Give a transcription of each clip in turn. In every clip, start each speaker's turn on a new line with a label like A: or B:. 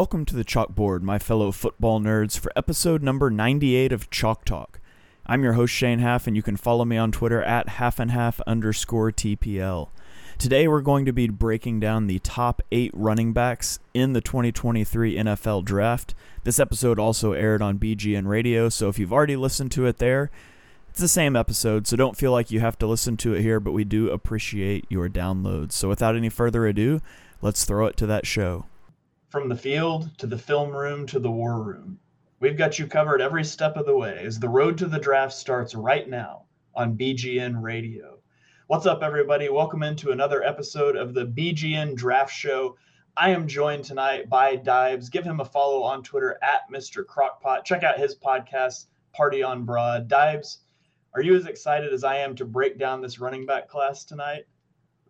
A: Welcome to the chalkboard, my fellow football nerds, for episode number 98 of Chalk Talk. I'm your host, Shane Half, and you can follow me on Twitter at half and half underscore TPL. Today, we're going to be breaking down the top eight running backs in the 2023 NFL Draft. This episode also aired on BGN Radio, so if you've already listened to it there, it's the same episode, so don't feel like you have to listen to it here, but we do appreciate your downloads. So without any further ado, let's throw it to that show.
B: From the field to the film room to the war room, we've got you covered every step of the way as the road to the draft starts right now on BGN Radio. What's up, everybody? Welcome into another episode of the BGN Draft Show. I am joined tonight by Deibs. Give him a follow on Twitter at Mr. Crockpot. Check out his podcast, Party on Broad. Deibs, are you as excited as I am to break down this running back class tonight?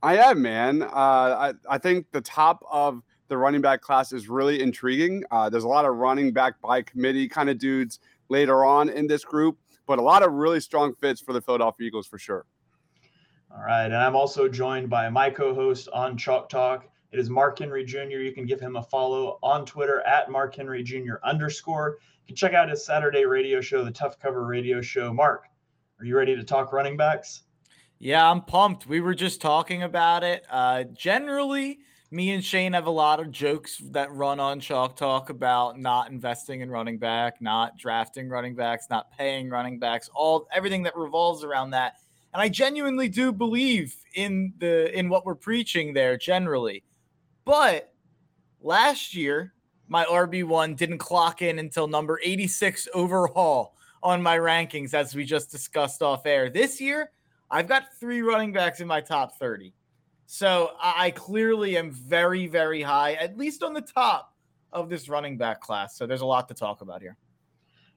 C: I am, man. Uh, I, I think the top of the running back class is really intriguing. Uh, there's a lot of running back by committee kind of dudes later on in this group, but a lot of really strong fits for the Philadelphia Eagles for sure.
B: All right. And I'm also joined by my co host on Chalk Talk. It is Mark Henry Jr. You can give him a follow on Twitter at Mark Henry Jr. underscore. You can check out his Saturday radio show, the Tough Cover Radio Show. Mark, are you ready to talk running backs?
D: Yeah, I'm pumped. We were just talking about it. Uh, generally, me and Shane have a lot of jokes that run on Chalk Talk about not investing in running back, not drafting running backs, not paying running backs, all everything that revolves around that. And I genuinely do believe in the in what we're preaching there generally. But last year, my RB1 didn't clock in until number 86 overall on my rankings as we just discussed off air. This year, I've got 3 running backs in my top 30. So I clearly am very, very high, at least on the top of this running back class. So there's a lot to talk about here.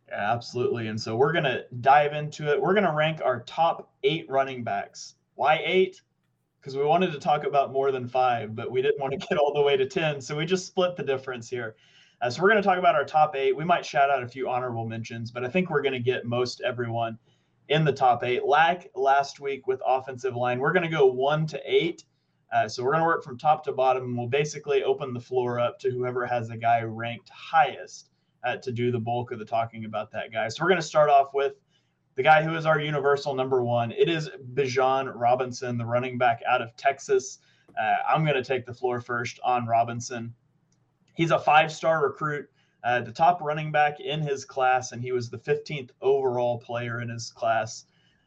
B: Yeah, absolutely. And so we're going to dive into it. We're going to rank our top eight running backs. Why eight? Because we wanted to talk about more than five, but we didn't want to get all the way to 10. So we just split the difference here. Uh, so we're going to talk about our top eight. We might shout out a few honorable mentions, but I think we're going to get most everyone in the top eight. Like last week with offensive line, we're going to go one to eight uh, so we're going to work from top to bottom, and we'll basically open the floor up to whoever has a guy ranked highest uh, to do the bulk of the talking about that guy. So we're going to start off with the guy who is our universal number one. It is Bijan Robinson, the running back out of Texas. Uh, I'm going to take the floor first on Robinson. He's a five-star recruit, uh, the top running back in his class, and he was the 15th overall player in his class.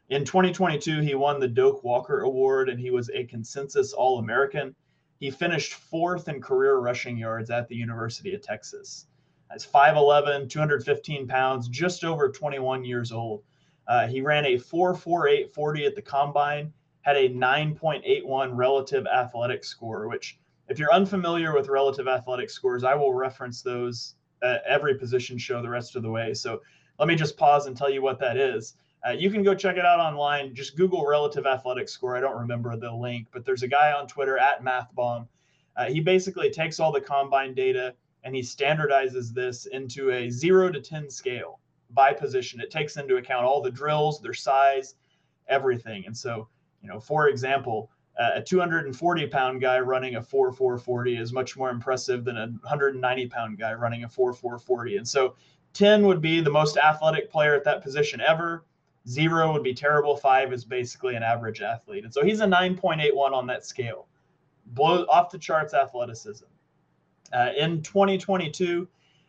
B: In 2022, he won the Doak Walker Award and he was a consensus All American. He finished fourth in career rushing yards at the University of Texas. He's 5'11, 215 pounds, just over 21 years old. Uh, he ran a 4.4840 at the combine, had a 9.81 relative athletic score, which, if you're unfamiliar with relative athletic scores, I will reference those at every position show the rest of the way. So let me just pause and tell you what that is. Uh, you can go check it out online. Just Google relative athletic score. I don't remember the link, but there's a guy on Twitter at MathBomb. Uh, he basically takes all the combine data and he standardizes this into a zero to 10 scale by position. It takes into account all the drills, their size, everything. And so, you know, for example, uh, a 240 pound guy running a 4440 is much more impressive than a 190 pound guy running a 4440. And so 10 would be the most athletic player at that position ever. Zero would be terrible. Five is basically an average athlete. And so he's a 9.81 on that scale. Blow off the charts athleticism. Uh, in 2022,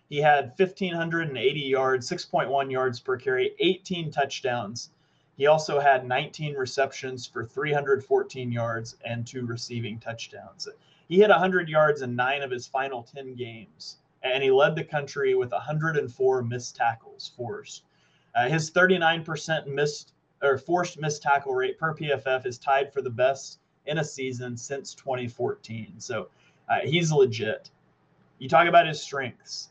B: he had 1,580 yards, 6.1 yards per carry, 18 touchdowns. He also had 19 receptions for 314 yards and two receiving touchdowns. He hit 100 yards in nine of his final 10 games, and he led the country with 104 missed tackles forced. Uh, his 39% missed or forced missed tackle rate per PFF is tied for the best in a season since 2014. So uh, he's legit. You talk about his strengths.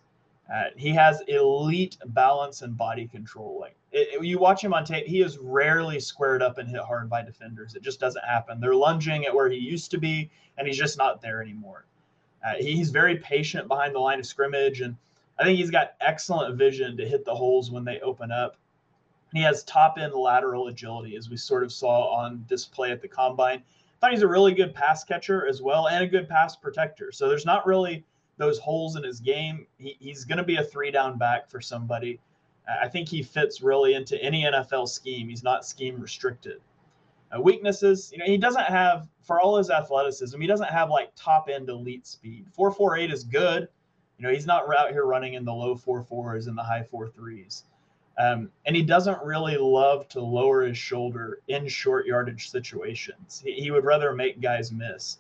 B: Uh, he has elite balance and body control. Like it, it, you watch him on tape, he is rarely squared up and hit hard by defenders. It just doesn't happen. They're lunging at where he used to be, and he's just not there anymore. Uh, he's very patient behind the line of scrimmage, and I think he's got excellent vision to hit the holes when they open up. He has top end lateral agility, as we sort of saw on display at the combine. I thought he's a really good pass catcher as well and a good pass protector. So there's not really those holes in his game, he, he's going to be a three down back for somebody. I think he fits really into any NFL scheme. He's not scheme restricted. Uh, weaknesses, you know, he doesn't have, for all his athleticism, he doesn't have like top end elite speed. 448 is good. You know, he's not out here running in the low four fours and the high four threes. Um, and he doesn't really love to lower his shoulder in short yardage situations. He, he would rather make guys miss.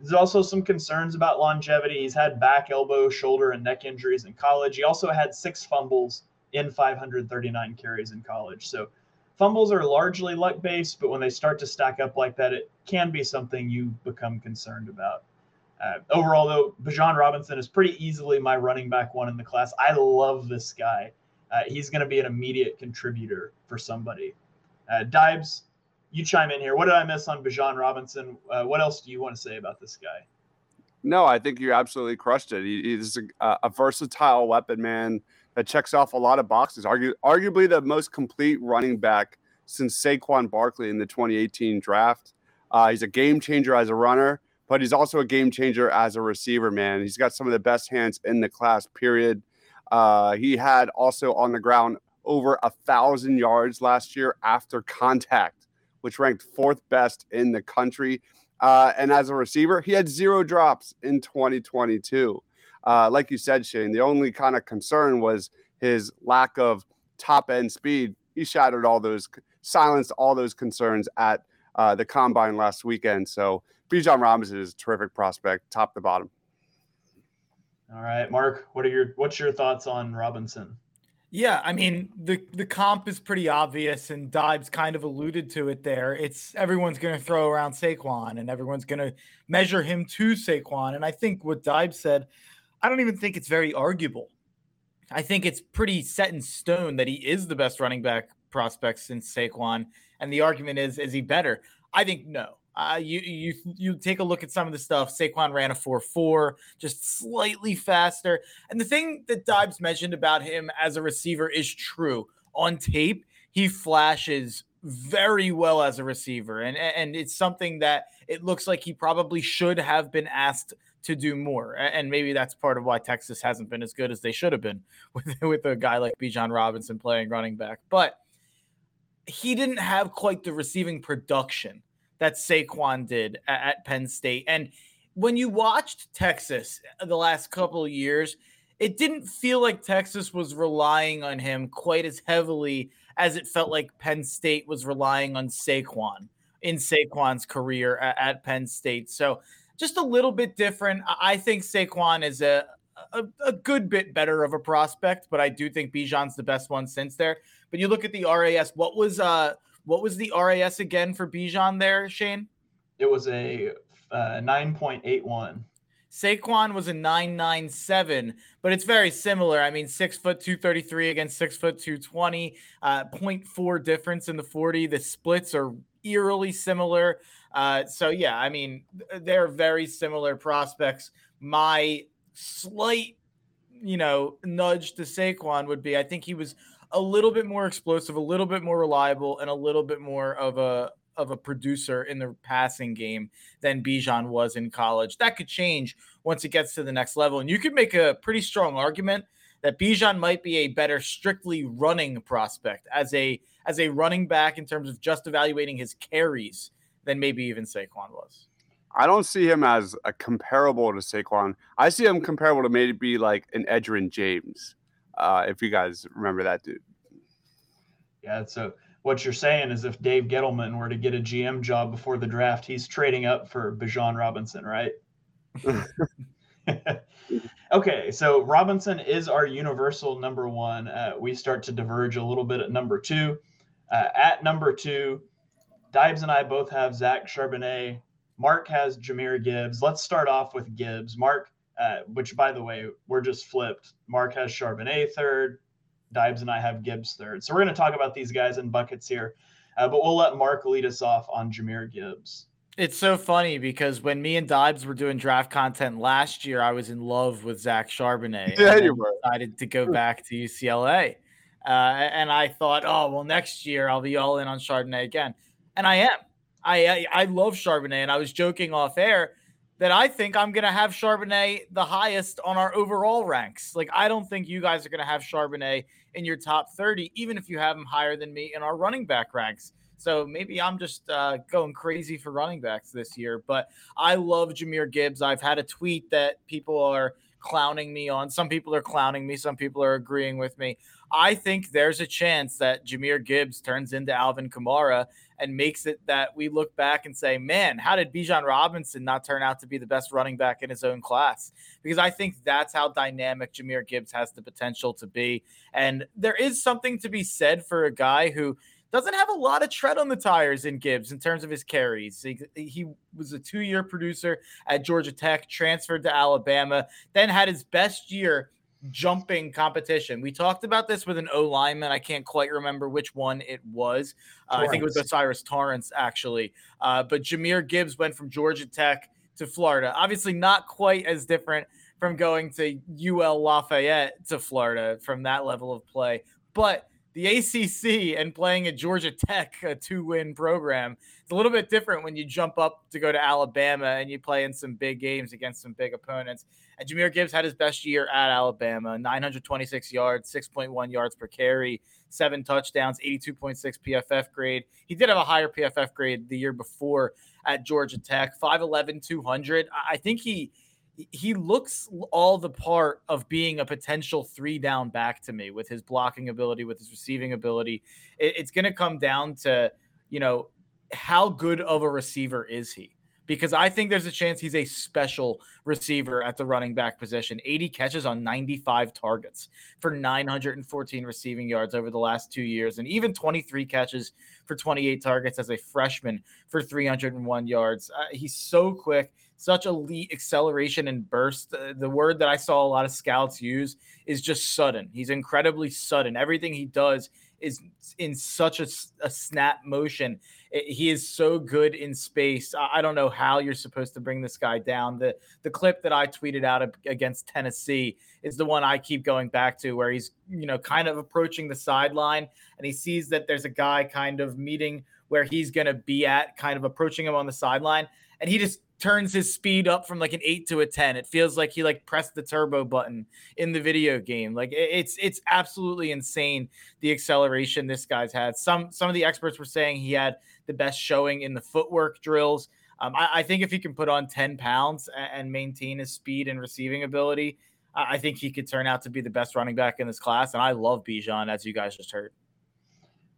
B: There's also some concerns about longevity. He's had back, elbow, shoulder, and neck injuries in college. He also had six fumbles in 539 carries in college. So fumbles are largely luck based, but when they start to stack up like that, it can be something you become concerned about. Uh, overall, though, Bijan Robinson is pretty easily my running back one in the class. I love this guy. Uh, he's going to be an immediate contributor for somebody. Uh, Deibs, you chime in here. What did I miss on Bijan Robinson? Uh, what else do you want to say about this guy?
C: No, I think you absolutely crushed it. He, he's a, a, versatile weapon, man, that checks off a lot of boxes. Argu- arguably the most complete running back since Saquon Barkley in the 2018 draft. Uh, he's a game changer as a runner, but he's also a game changer as a receiver, man. He's got some of the best hands in the class, period. Uh, he had also on the ground over a thousand yards last year after contact, which ranked fourth best in the country. Uh, and as a receiver, he had zero drops in 2022. Uh, like you said, Shane, the only kind of concern was his lack of top end speed. He shattered all those, silenced all those concerns at uh, the combine last weekend. So Bijan Robinson is a terrific prospect, top to bottom.
B: All right, Mark, what are your what's your thoughts on Robinson?
D: Yeah, I mean the the comp is pretty obvious, and Deibs kind of alluded to it there. It's everyone's going to throw around Saquon, and everyone's going to measure him to Saquon. And I think what Deibs said, I don't even think it's very arguable. I think it's pretty set in stone that he is the best running back prospect since Saquon. And the argument is, is he better? I think no. Uh, you you you take a look at some of the stuff. Saquon ran a four four, just slightly faster. And the thing that Deibs mentioned about him as a receiver is true. On tape, he flashes very well as a receiver, and and it's something that it looks like he probably should have been asked to do more. And maybe that's part of why Texas hasn't been as good as they should have been with with a guy like Bijan Robinson playing running back, but he didn't have quite the receiving production that Saquon did at, at Penn State. And when you watched Texas uh, the last couple of years, it didn't feel like Texas was relying on him quite as heavily as it felt like Penn State was relying on Saquon in Saquon's career at, at Penn State. So just a little bit different. I think Saquon is a, a, a good bit better of a prospect, but I do think Bijan's the best one since there. But you look at the RAS. What was uh what was the RAS again for Bijan there, Shane?
B: It was a uh, 9.81.
D: Saquon was a 997, but it's very similar. I mean, six foot 233 against six foot 220, uh, 0.4 difference in the 40. The splits are eerily similar. Uh, so, yeah, I mean, they're very similar prospects. My slight, you know, nudge to Saquon would be I think he was a little bit more explosive, a little bit more reliable, and a little bit more of a of a producer in the passing game than Bijan was in college. That could change once it gets to the next level. And you could make a pretty strong argument that Bijan might be a better strictly running prospect as a as a running back in terms of just evaluating his carries than maybe even Saquon was.
C: I don't see him as a comparable to Saquon. I see him comparable to maybe like an Edgerrin James uh, if you guys remember that dude.
B: Yeah, so what you're saying is if Dave Gettleman were to get a GM job before the draft, he's trading up for Bijan Robinson, right? okay, so Robinson is our universal number one. Uh, we start to diverge a little bit at number two. Uh, at number two, Deibs and I both have Zach Charbonnet. Mark has Jahmyr Gibbs. Let's start off with Gibbs. Mark, uh, which by the way, we're just flipped. Mark has Charbonnet third, Deibs and I have Gibbs third. So we're going to talk about these guys in buckets here, uh, but we'll let Mark lead us off on Jahmyr Gibbs.
D: It's so funny because when me and Deibs were doing draft content last year, I was in love with Zach Charbonnet.
C: Yeah, you were.
D: Decided to go back to UCLA, uh, and I thought, oh well, next year I'll be all in on Charbonnet again, and I am. I, I I love Charbonnet, and I was joking off air that I think I'm going to have Charbonnet the highest on our overall ranks. Like, I don't think you guys are going to have Charbonnet in your top 30, even if you have him higher than me in our running back ranks. So maybe I'm just uh, going crazy for running backs this year. But I love Jahmyr Gibbs. I've had a tweet that people are clowning me on. Some people are clowning me, some people are agreeing with me. I think there's a chance that Jahmyr Gibbs turns into Alvin Kamara and makes it that we look back and say, man, how did Bijan Robinson not turn out to be the best running back in his own class? Because I think that's how dynamic Jahmyr Gibbs has the potential to be. And there is something to be said for a guy who doesn't have a lot of tread on the tires in Gibbs in terms of his carries. He, he was a two year producer at Georgia Tech, transferred to Alabama, then had his best year jumping competition. We talked about this with an O lineman. I can't quite remember which one it was. Uh, I think it was O'Cyrus Torrence, actually. Uh, but Jahmyr Gibbs went from Georgia Tech to Florida. Obviously, not quite as different from going to UL Lafayette to Florida from that level of play. But the ACC and playing at Georgia Tech, a two win program, it's a little bit different when you jump up to go to Alabama and you play in some big games against some big opponents. And Jahmyr Gibbs had his best year at Alabama 926 yards, 6.1 yards per carry, seven touchdowns, 82.6 PFF grade. He did have a higher PFF grade the year before at Georgia Tech, 5'11, 200. I think he he looks all the part of being a potential three down back to me with his blocking ability, with his receiving ability. it's going to come down to, you know, how good of a receiver is he? Because I think there's a chance he's a special receiver at the running back position. 80 catches on 95 targets for 914 receiving yards over the last two years, and even 23 catches for 28 targets as a freshman for 301 yards. Uh, he's so quick such elite acceleration and burst. Uh, the word that I saw a lot of scouts use is just sudden. He's incredibly sudden. Everything he does is in such a, a snap motion. It, he is so good in space. I, I, don't know how you're supposed to bring this guy down. The the clip that I tweeted out against Tennessee is the one I keep going back to, where he's you know kind of approaching the sideline and he sees that there's a guy kind of meeting where he's going to be at, kind of approaching him on the sideline, and he just turns his speed up from like an 8 to a 10 it feels like he like pressed the turbo button in the video game like it's it's absolutely insane the acceleration this guy's had some some of the experts were saying he had the best showing in the footwork drills um, I, I, think if he can put on 10 pounds and, and maintain his speed and receiving ability I think he could turn out to be the best running back in this class and i love bijan as you guys just heard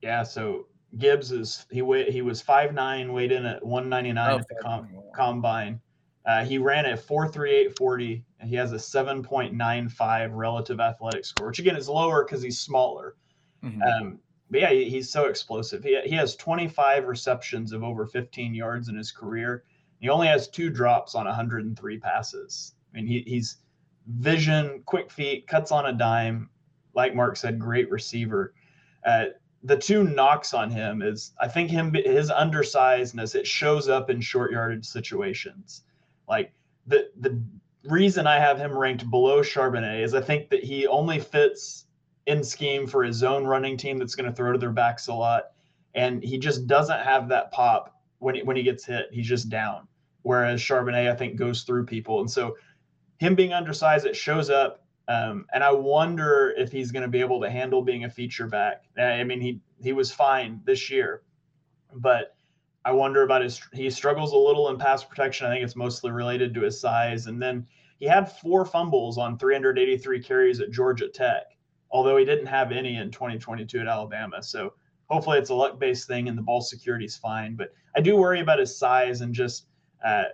B: yeah so Gibbs is he weighed he was five nine, weighed in at one ninety nine oh, at the com, combine. Uh, he ran at four three eight forty, and he has a seven point nine five relative athletic score, which again is lower because he's smaller. Mm-hmm. Um, but yeah, he's so explosive. He he has twenty five receptions of over fifteen yards in his career. He only has two drops on 103 passes. I mean, he, he's vision, quick feet, cuts on a dime. Like Mark said, great receiver. Uh, the two knocks on him is I think him his undersizedness it shows up in short yardage situations. Like the the reason I have him ranked below Charbonnet is I think that he only fits in scheme for his own running team that's going to throw to their backs a lot, and he just doesn't have that pop when he, when he gets hit. He's just down. Whereas Charbonnet I think goes through people, and so him being undersized it shows up um, and I wonder if he's going to be able to handle being a feature back. I mean, he he was fine this year, but I wonder about his. He struggles a little in pass protection. I think it's mostly related to his size. And then he had four fumbles on 383 carries at Georgia Tech, although he didn't have any in 2022 at Alabama. So hopefully it's a luck based thing and the ball security is fine. But I do worry about his size and just uh,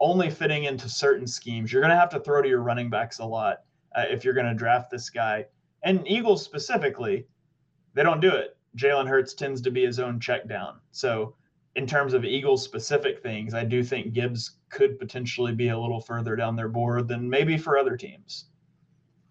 B: only fitting into certain schemes. You're going to have to throw to your running backs a lot uh, if you're going to draft this guy. And Eagles specifically, they don't do it. Jalen Hurts tends to be his own check down. So, in terms of Eagles specific things, I do think Gibbs could potentially be a little further down their board than maybe for other teams.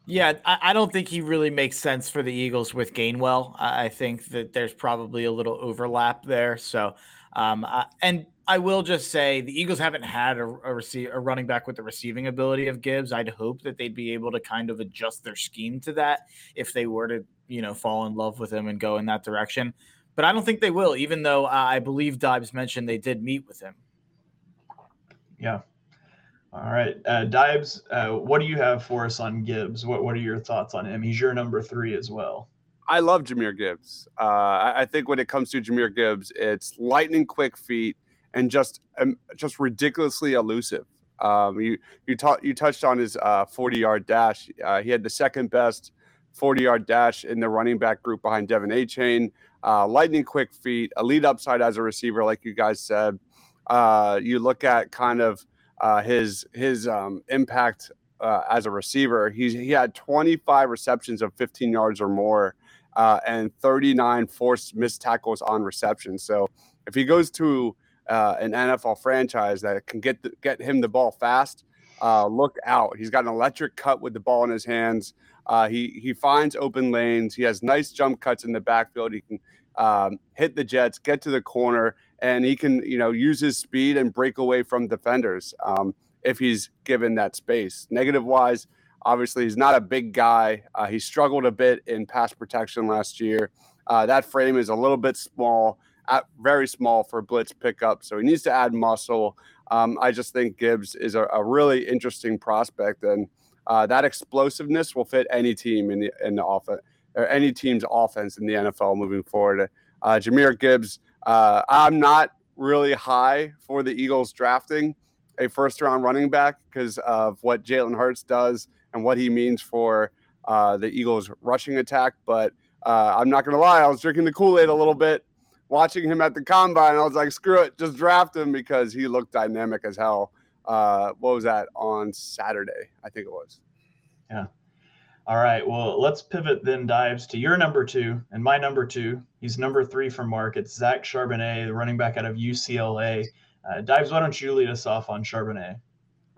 D: Yeah, I, I don't think he really makes sense for the Eagles with Gainwell. I think that there's probably a little overlap there. So, um, uh, and I will just say the Eagles haven't had a, a, receive, a running back with the receiving ability of Gibbs. I'd hope that they'd be able to kind of adjust their scheme to that if they were to, you know, fall in love with him and go in that direction. But I don't think they will, even though uh, I believe Dobbs mentioned they did meet with him.
B: Yeah. All right, uh, Deibs, uh, what do you have for us on Gibbs? What What are your thoughts on him? He's your number three as well.
C: I love Jahmyr Gibbs. Uh, I, think when it comes to Jahmyr Gibbs, it's lightning quick feet and just um, just ridiculously elusive. Um, you you, ta- you touched on his 40 uh, yard dash. Uh, he had the second best 40 yard dash in the running back group behind De'Von Achane. Uh, lightning quick feet, elite upside as a receiver, like you guys said. Uh, you look at kind of uh, his his um, impact uh, as a receiver. He's he had 25 receptions of 15 yards or more, uh, and 39 forced missed tackles on reception. So if he goes to uh, an NFL franchise that can get the, get him the ball fast, uh, look out. He's got an electric cut with the ball in his hands. Uh, he he finds open lanes. He has nice jump cuts in the backfield. He can um, hit the jets, get to the corner, and he can you know use his speed and break away from defenders um, if he's given that space. Negative wise, obviously he's not a big guy. Uh, he struggled a bit in pass protection last year. Uh, that frame is a little bit small, very small for blitz pickup, so he needs to add muscle. Um, I just think Gibbs is a, a really interesting prospect, and uh, that explosiveness will fit any team in the in the offense or any team's offense in the NFL moving forward. Uh, Jahmyr Gibbs uh, I'm not really high for the Eagles drafting a first round running back because of what Jalen Hurts does and what he means for uh, the Eagles rushing attack. But uh, I'm not going to lie, I was drinking the Kool Aid a little bit watching him at the combine. I was like, screw it, just draft him because he looked dynamic as hell. Uh, what was that on Saturday? I think it was.
B: Yeah. All right. Well, let's pivot then, Deibs, to your number two and my number two. He's number three for Mark. It's Zach Charbonnet, the running back out of UCLA. Uh, Deibs, why don't you lead us off on Charbonnet?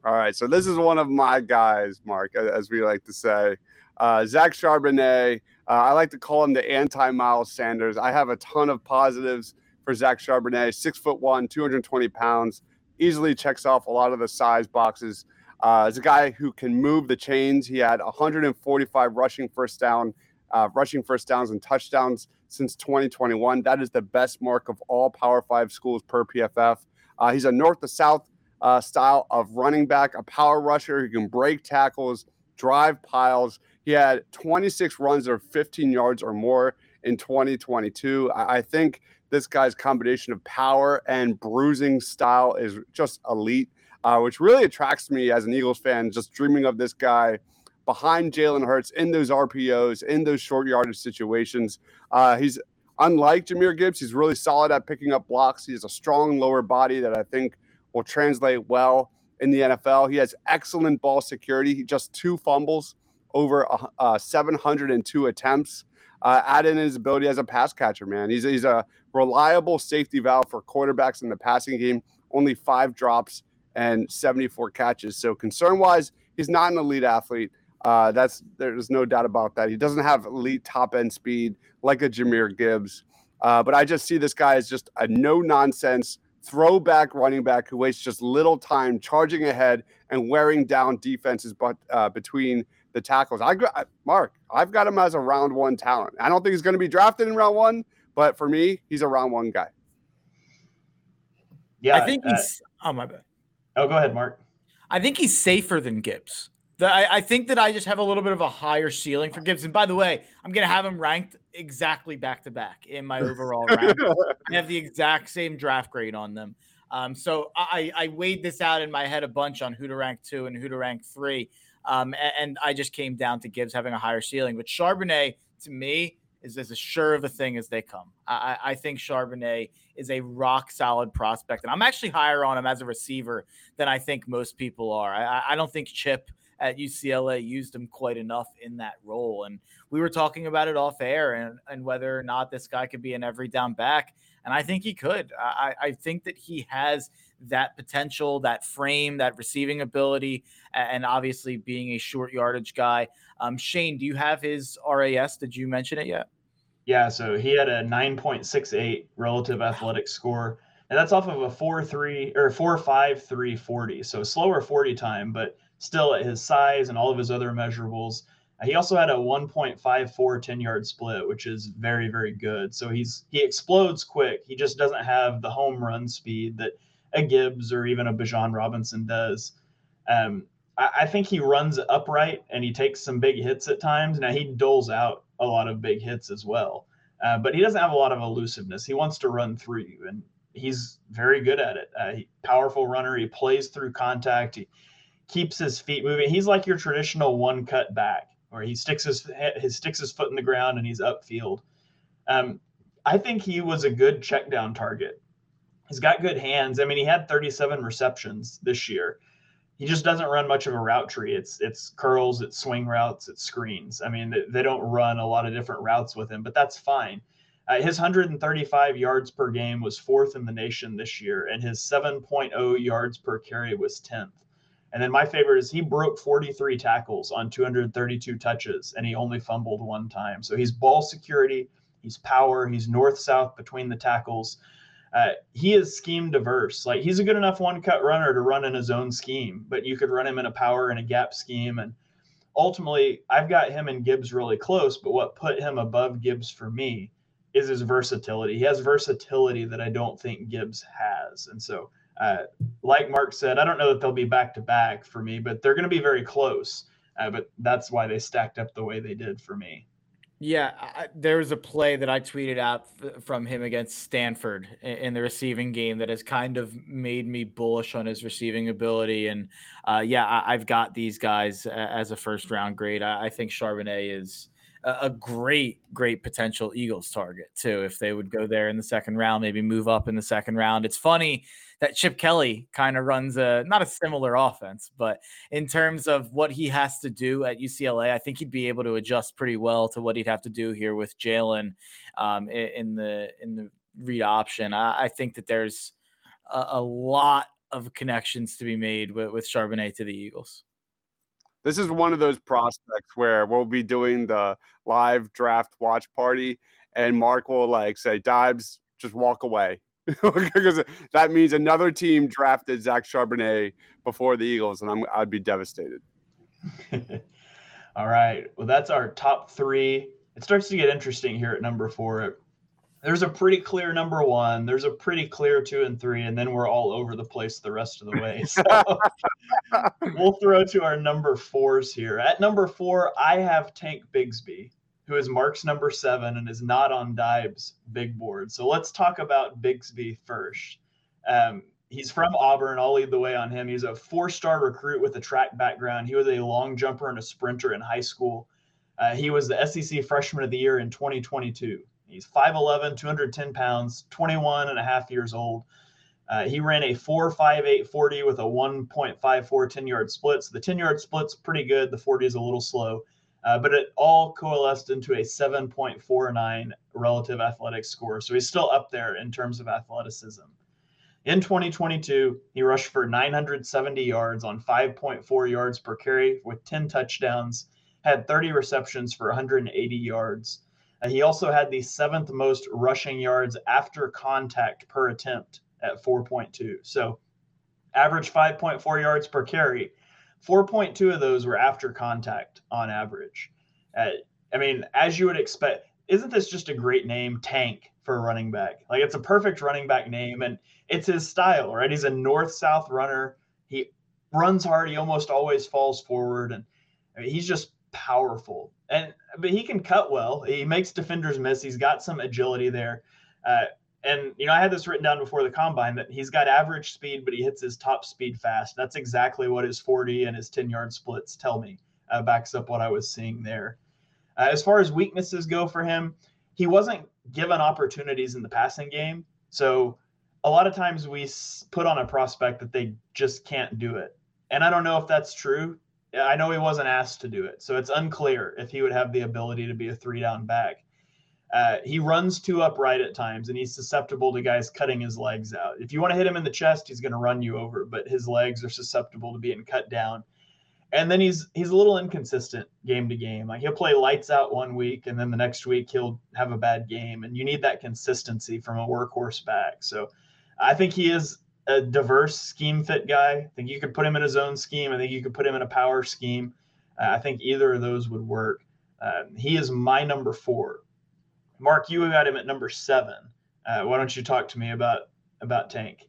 C: All right. So this is one of my guys, Mark, as we like to say. Uh, Zach Charbonnet. Uh, I like to call him the anti Miles Sanders. I have a ton of positives for Zach Charbonnet. Six foot one, 220 pounds, easily checks off a lot of the size boxes. Uh, a guy who can move the chains, he had 145 rushing first down, uh, rushing first downs and touchdowns since 2021. That is the best mark of all Power Five schools per PFF. Uh, he's a north to south uh, style of running back, a power rusher who can break tackles, drive piles. He had 26 runs of 15 yards or more in 2022. I, I think this guy's combination of power and bruising style is just elite uh, which really attracts me as an Eagles fan, just dreaming of this guy behind Jalen Hurts in those RPOs, in those short yardage situations. Uh, he's unlike Jahmyr Gibbs, he's really solid at picking up blocks. He has a strong lower body that I think will translate well in the NFL. He has excellent ball security. He just two fumbles over uh, 702 attempts. Uh, add in his ability as a pass catcher, man. He's, he's a reliable safety valve for quarterbacks in the passing game. Only five drops and 74 catches. So concern wise, he's not an elite athlete. Uh, that's there's no doubt about that. He doesn't have elite top end speed like a Jahmyr Gibbs. Uh, but I just see this guy as just a no nonsense throwback running back who wastes just little time charging ahead and wearing down defenses but uh, between the tackles. I got Mark. I've got him as a round one talent. I don't think he's going to be drafted in round one, but for me, he's a round one guy.
D: Yeah, I think uh, he's. Oh my bad.
B: Oh, go ahead, Mark.
D: I think he's safer than Gibbs. The, I, I, think that I just have a little bit of a higher ceiling for Gibbs. And by the way, I'm going to have him ranked exactly back to back in my overall rank. I have the exact same draft grade on them. Um, so I, I weighed this out in my head a bunch on who to rank two and who to rank three. Um, and, and, I just came down to Gibbs having a higher ceiling. But Charbonnet, to me, is as sure of a thing as they come. I, I think Charbonnet is a rock solid prospect, and I'm actually higher on him as a receiver than I think most people are. I, I don't think Chip at UCLA used him quite enough in that role, and we were talking about it off air and, and whether or not this guy could be an every down back, and I think he could. I, I think that he has that potential, that frame, that receiving ability, and obviously being a short yardage guy. Um, Shane, do you have his RAS? Did you mention it yet?
B: Yeah, so he had a 9.68 relative athletic score, and that's off of a 4.3 or 4.5 340. So slower 40 time, but still at his size and all of his other measurables. He also had a 1.54 10 yard split, which is very, very good. So he's he explodes quick. He just doesn't have the home run speed that a Gibbs or even a Bijan Robinson does. Um, I, I think he runs upright and he takes some big hits at times. Now he doles out a lot of big hits as well, uh, but he doesn't have a lot of elusiveness. He wants to run through you, and he's very good at it. Uh, he, powerful runner. He plays through contact. He keeps his feet moving. He's like your traditional one cut back, where he sticks his his sticks his foot in the ground and he's upfield. Um, I think he was a good check down target. He's got good hands. I mean, he had 37 receptions this year. He just doesn't run much of a route tree. It's it's curls, it's swing routes, it's screens. I mean, they, they don't run a lot of different routes with him, but that's fine. Uh, his 135 yards per game was fourth in the nation this year, and his 7.0 yards per carry was 10th. And then my favorite is he broke 43 tackles on 232 touches, and he only fumbled one time. So he's ball security, he's power, he's north south between the tackles. Uh, he is scheme diverse. Like he's a good enough one cut runner to run in his own scheme, but you could run him in a power and a gap scheme. And ultimately, I've got him and Gibbs really close. But what put him above Gibbs for me is his versatility. He has versatility that I don't think Gibbs has. And so, uh, like Mark said, I don't know that they'll be back to back for me, but they're going to be very close. Uh, but that's why they stacked up the way they did for me.
D: Yeah, I, there was a play that I tweeted out f- from him against Stanford in, in, the receiving game that has kind of made me bullish on his receiving ability. And uh, yeah, I, have got these guys as a first round grade. I, I think Charbonnet is a great, great potential Eagles target too. If they would go there in the second round, maybe move up in the second round. It's funny that Chip Kelly kind of runs a not a similar offense, but in terms of what he has to do at UCLA, I think he'd be able to adjust pretty well to what he'd have to do here with Jalen um, in the in the read option. I, I think that there's a, a, lot of connections to be made with, with Charbonnet to the Eagles
C: this is one of those prospects where we'll be doing the live draft watch party and Mark will like say, Deibs, just walk away. because that means another team drafted Zach Charbonnet before the Eagles, and I'm, I'd be devastated.
B: All right. Well, that's our top three. It starts to get interesting here at number four. There's a pretty clear number one. There's a pretty clear two and three, and then we're all over the place the rest of the way. So we'll throw to our number fours here. At number four, I have Tank Bigsby who is Mark's number seven and is not on Dibe's big board. So let's talk about Bigsby first. Um, he's from Auburn. I'll lead the way on him. He's a four star recruit with a track background. He was a long jumper and a sprinter in high school. Uh, he was the SEC Freshman of the Year in 2022. He's 5'11, 210 pounds, 21 and a half years old. Uh, he ran a 4.58 40 with a 1.54 10 yard split. So the 10 yard split's pretty good. The 40 is a little slow. Uh, but it all coalesced into a 7.49 relative athletic score. So he's still up there in terms of athleticism. In 2022, he rushed for 970 yards on 5.4 yards per carry with 10 touchdowns, had 30 receptions for 180 yards. Uh, he also had the seventh most rushing yards after contact per attempt at 4.2. So average 5.4 yards per carry 4.2 of those were after contact on average. Uh, I mean, as you would expect, isn't this just a great name, Tank, for a running back? Like, it's a perfect running back name, and it's his style, right? He's a north south runner. He runs hard. He almost always falls forward, and I mean, he's just powerful. And but he can cut well. He makes defenders miss. He's got some agility there. Uh, and you know, I had this written down before the combine that he's got average speed, but he hits his top speed fast. That's exactly what his 40 and his 10 yard splits tell me. Uh, backs up what I was seeing there. Uh, as far as weaknesses go for him, he wasn't given opportunities in the passing game. So a lot of times we put on a prospect that they just can't do it. And I don't know if that's true. I know he wasn't asked to do it. So it's unclear if he would have the ability to be a three down back. Uh, he runs too upright at times and he's susceptible to guys cutting his legs out. If you want to hit him in the chest, he's going to run you over, but his legs are susceptible to being cut down. And then he's he's a little inconsistent game to game. Like he'll play lights out one week and then the next week he'll have a bad game and you need that consistency from a workhorse back. So I think he is a diverse scheme fit guy. I think you could put him in a zone scheme. I think you could put him in a power scheme. Uh, I think either of those would work. Uh, he is my number four. Mark, you got him at number seven. Uh, why don't you talk to me about about Tank?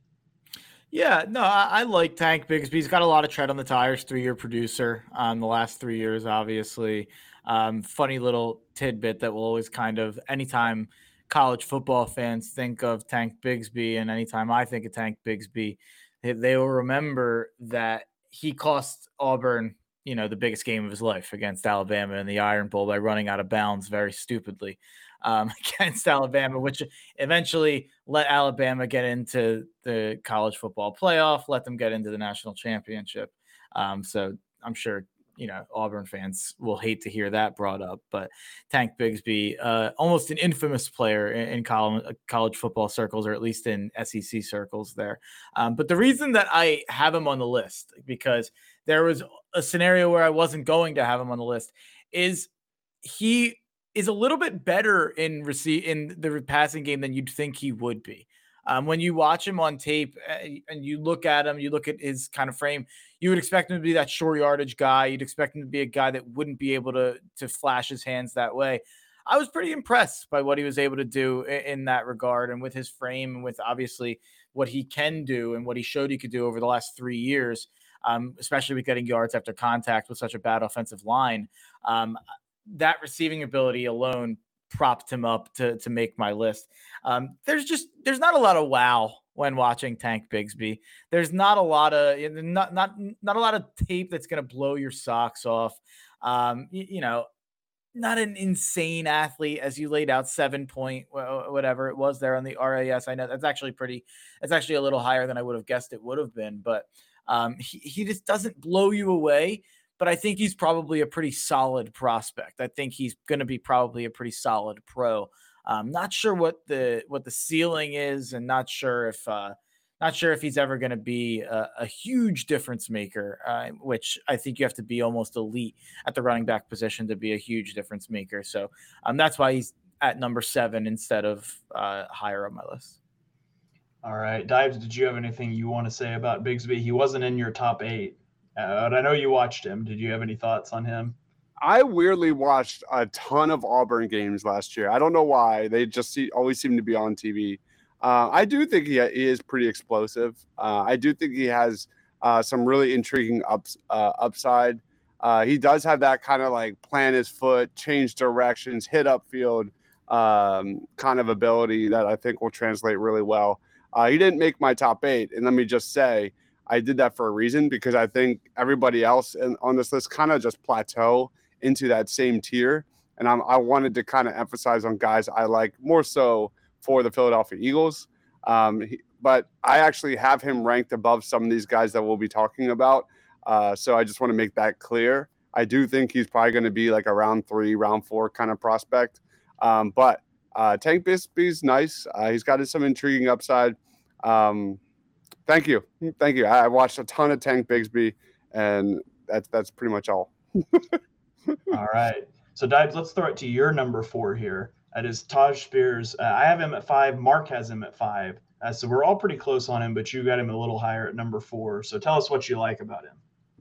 D: Yeah, no, I, I, like Tank Bigsby. He's got a lot of tread on the tires. Three-year producer um, the last three years, obviously. Um, funny little tidbit that will always kind of anytime college football fans think of Tank Bigsby, and anytime I think of Tank Bigsby, they, they will remember that he cost Auburn, you know, the biggest game of his life against Alabama in the Iron Bowl by running out of bounds very stupidly um, against Alabama, which eventually let Alabama get into the college football playoff, let them get into the national championship. Um, so I'm sure you know Auburn fans will hate to hear that brought up, but Tank Bigsby, uh, almost an infamous player in, in college, uh, college, football circles, or at least in SEC circles there. Um, but the reason that I have him on the list because there was a scenario where I wasn't going to have him on the list is he is a little bit better in receive in the passing game than you'd think he would be. Um, when you watch him on tape and you look at him, you look at his kind of frame, you would expect him to be that short yardage guy. You'd expect him to be a guy that wouldn't be able to to flash his hands that way. I was pretty impressed by what he was able to do in, in that regard, and with his frame, and with obviously what he can do and what he showed he could do over the last three years. Um, especially with getting yards after contact with such a bad offensive line. Um, that receiving ability alone propped him up to to make my list. Um, there's just there's not a lot of wow when watching Tank Bigsby. There's not a lot of not not not a lot of tape that's going to blow your socks off. Um, you, you, know, not an insane athlete as you laid out seven point whatever it was there on the RAS. I know that's actually pretty. That's actually a little higher than I would have guessed it would have been, but um, he he just doesn't blow you away but I think he's probably a pretty solid prospect. I think he's going to be probably a pretty solid pro. Um, not sure what the what the ceiling is, and not sure if uh, not sure if he's ever going to be a, a, huge difference maker. Uh, which I think you have to be almost elite at the running back position to be a huge difference maker. So um, that's why he's at number seven instead of uh, higher on my list.
B: All right, Deibs. Did you have anything you want to say about Bigsby? He wasn't in your top eight. Uh, I know you watched him. Did you have any thoughts on him?
C: I weirdly watched a ton of Auburn games last year. I don't know why. They just see, always seem to be on TV. Uh, I do think he, he is pretty explosive. Uh, I do think he has uh, some really intriguing ups, uh, upside. Uh, he does have that kind of like plant his foot, change directions, hit upfield um, kind of ability that I think will translate really well. Uh, he didn't make my top eight. And let me just say, I did that for a reason because I think everybody else in, on this list kind of just plateau into that same tier. And I'm, i wanted to kind of emphasize on guys I like more so for the Philadelphia Eagles. Um, he, but I actually have him ranked above some of these guys that we'll be talking about. Uh, so I just want to make that clear. I do think he's probably going to be like a round three, round four kind of prospect. Um, but uh, Tank Bigsby's nice. Uh, he's got some intriguing upside. Um, Thank you, thank you. I watched a ton of Tank Bigsby, and that's that's pretty much all.
B: all right. So, Deibs, let's throw it to your number four here. That is Tyjae Spears. Uh, I have him at five. Mark has him at five. Uh, so we're all pretty close on him, but you got him a little higher at number four. So tell us what you like about him.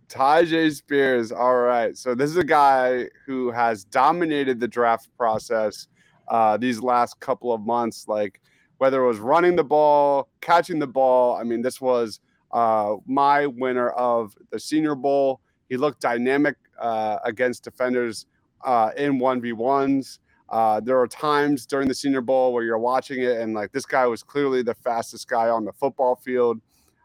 C: Tyjae Spears. All right. So this is a guy who has dominated the draft process uh, these last couple of months. Like whether it was running the ball, catching the ball. I mean, this was uh, my winner of the Senior Bowl. He looked dynamic uh, against defenders uh, in 1v1s. Uh, there are times during the Senior Bowl where you're watching it and like this guy was clearly the fastest guy on the football field.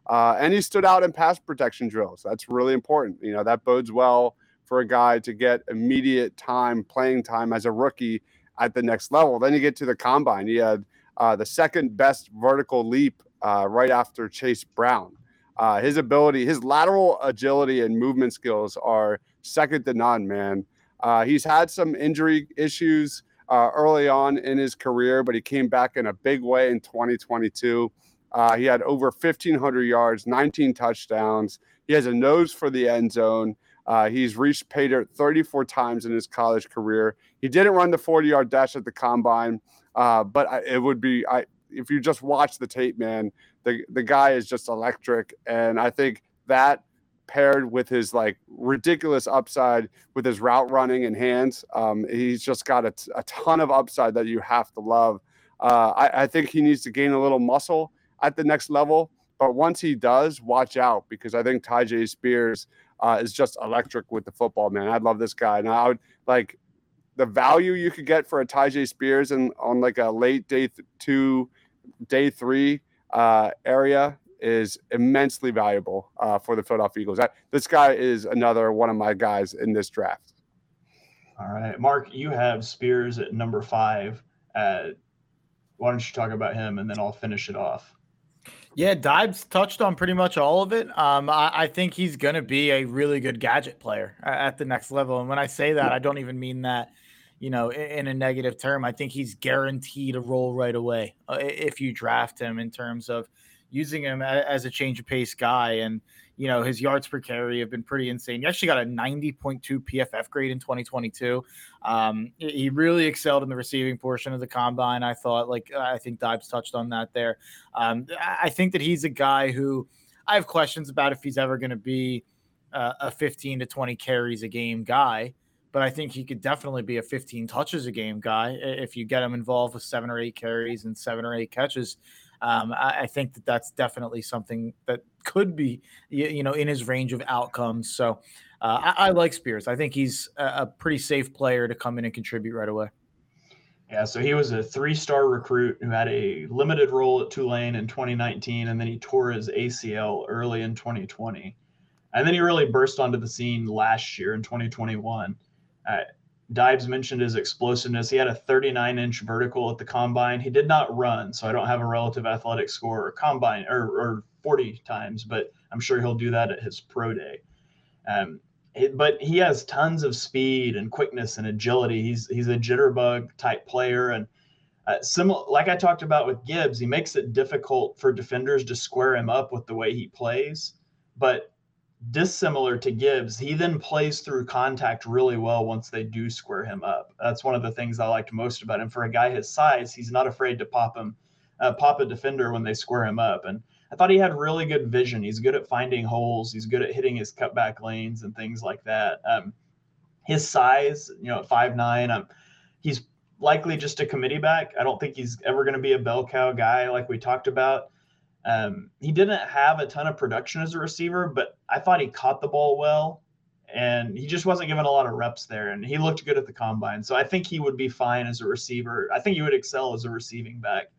C: Uh, and he stood out in pass protection drills. That's really important. You know, that bodes well for a guy to get immediate time, playing time as a rookie at the next level. Then you get to the combine. He had uh, the second best vertical leap uh, right after Chase Brown. Uh, his ability, his lateral agility and movement skills are second to none, man. Uh, he's had some injury issues uh, early on in his career, but he came back in a big way in 2022. Uh, he had over 1,500 yards, 19 touchdowns. He has a nose for the end zone. Uh, he's reached pay dirt 34 times in his college career. He didn't run the 40 yard dash at the combine, uh, but I, it would be I if you just watch the tape, man, the the guy is just electric, and I think that paired with his like ridiculous upside with his route running and hands, um, he's just got a, t- a ton of upside that you have to love. Uh, I, I think he needs to gain a little muscle at the next level. but once he does, watch out because I think Tyjae Spears uh, is just electric with the football, man. I love this guy. Now, I would like the value you could get for a Tyjae Spears and on like a late day th- two, day three uh, area is immensely valuable uh, for the Philadelphia Eagles. I, this guy is another one of my guys in this draft.
B: All right, Mark, you have Spears at number five. Uh, why don't you talk about him and then I'll finish it off.
D: Yeah, Deibs touched on pretty much all of it. Um, I, I, think he's going to be a really good gadget player at the next level. And when I say that, I don't even mean that, you know, in, a negative term. I think he's guaranteed a role right away uh, if you draft him in terms of using him as a change of pace guy. And you know, his yards per carry have been pretty insane. He actually got a 90.2 PFF grade in 2022. Um, he really excelled in the receiving portion of the combine. I thought, like, I think Deibs touched on that there. Um, I think that he's a guy who I have questions about if he's ever going to be uh, a 15 to 20 carries a game guy. But I think he could definitely be a 15 touches a game guy if you get him involved with seven or eight carries and seven or eight catches um, I, I, think that that's definitely something that could be, you, you know, in his range of outcomes. So uh, I, I, like Spears. I think he's a, a pretty safe player to come in and contribute right away.
B: Yeah, so he was a three-star recruit who had a limited role at Tulane in 2019, and then he tore his ACL early in 2020, and then he really burst onto the scene last year in 2021. Uh, Deibs mentioned his explosiveness. He had a 39 inch vertical at the combine. He did not run, so I don't have a relative athletic score or combine or, or 40 times, but I'm sure he'll do that at his pro day. Um, it, but he has tons of speed and quickness and agility. He's he's a jitterbug type player, and uh, similar like I talked about with Gibbs, he makes it difficult for defenders to square him up with the way he plays. But dissimilar to Gibbs, he then plays through contact really well once they do square him up. That's one of the things I liked most about him. For a guy his size, he's not afraid to pop him, uh, pop a defender when they square him up. And I thought he had really good vision. He's good at finding holes. He's good at hitting his cutback lanes and things like that. Um, his size, you know, at five nine, um, he's likely just a committee back. I don't think he's ever going to be a bell cow guy like we talked about. Um, he didn't have a ton of production as a receiver, but I thought he caught the ball well, and he just wasn't given a lot of reps there. And he looked good at the combine, so I think he would be fine as a receiver. I think he would excel as a receiving back.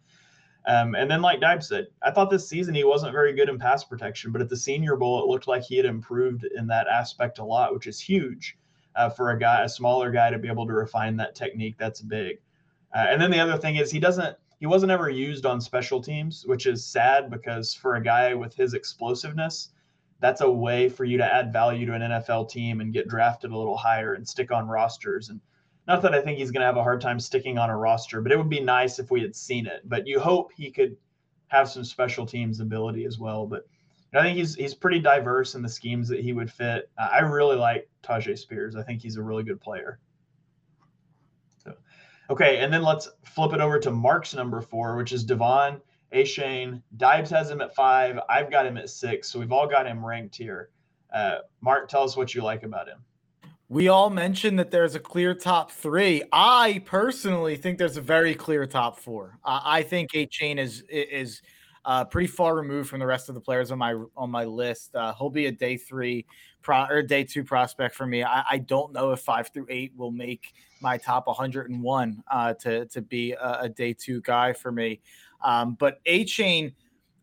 B: Um, and then, like Dibe said, I thought this season he wasn't very good in pass protection, but at the Senior Bowl, it looked like he had improved in that aspect a lot, which is huge uh, for a guy, a smaller guy, to be able to refine that technique. That's big. Uh, and then the other thing is he doesn't he wasn't ever used on special teams, which is sad because for a guy with his explosiveness, that's a way for you to add value to an NFL team and get drafted a little higher and stick on rosters. And not that I think he's going to have a hard time sticking on a roster, but it would be nice if we had seen it. But you hope he could have some special teams ability as well. But I think he's he's pretty diverse in the schemes that he would fit. I really like Tyjae Spears. I think he's a really good player. Okay, and then let's flip it over to Mark's number four, which is De'Von Achane. Deibs has him at five. I've got him at six. So we've all got him ranked here. Uh, Mark, tell us what you like about him.
D: We all mentioned that there's a clear top three. I personally think there's a very clear top four. Uh, I think Achane is is uh, pretty far removed from the rest of the players on my on my list. Uh, he'll be a day three pro or day two prospect for me. I, I, don't know if five through eight will make my top 101 uh, to to be a, a, day two guy for me. Um, but Achane.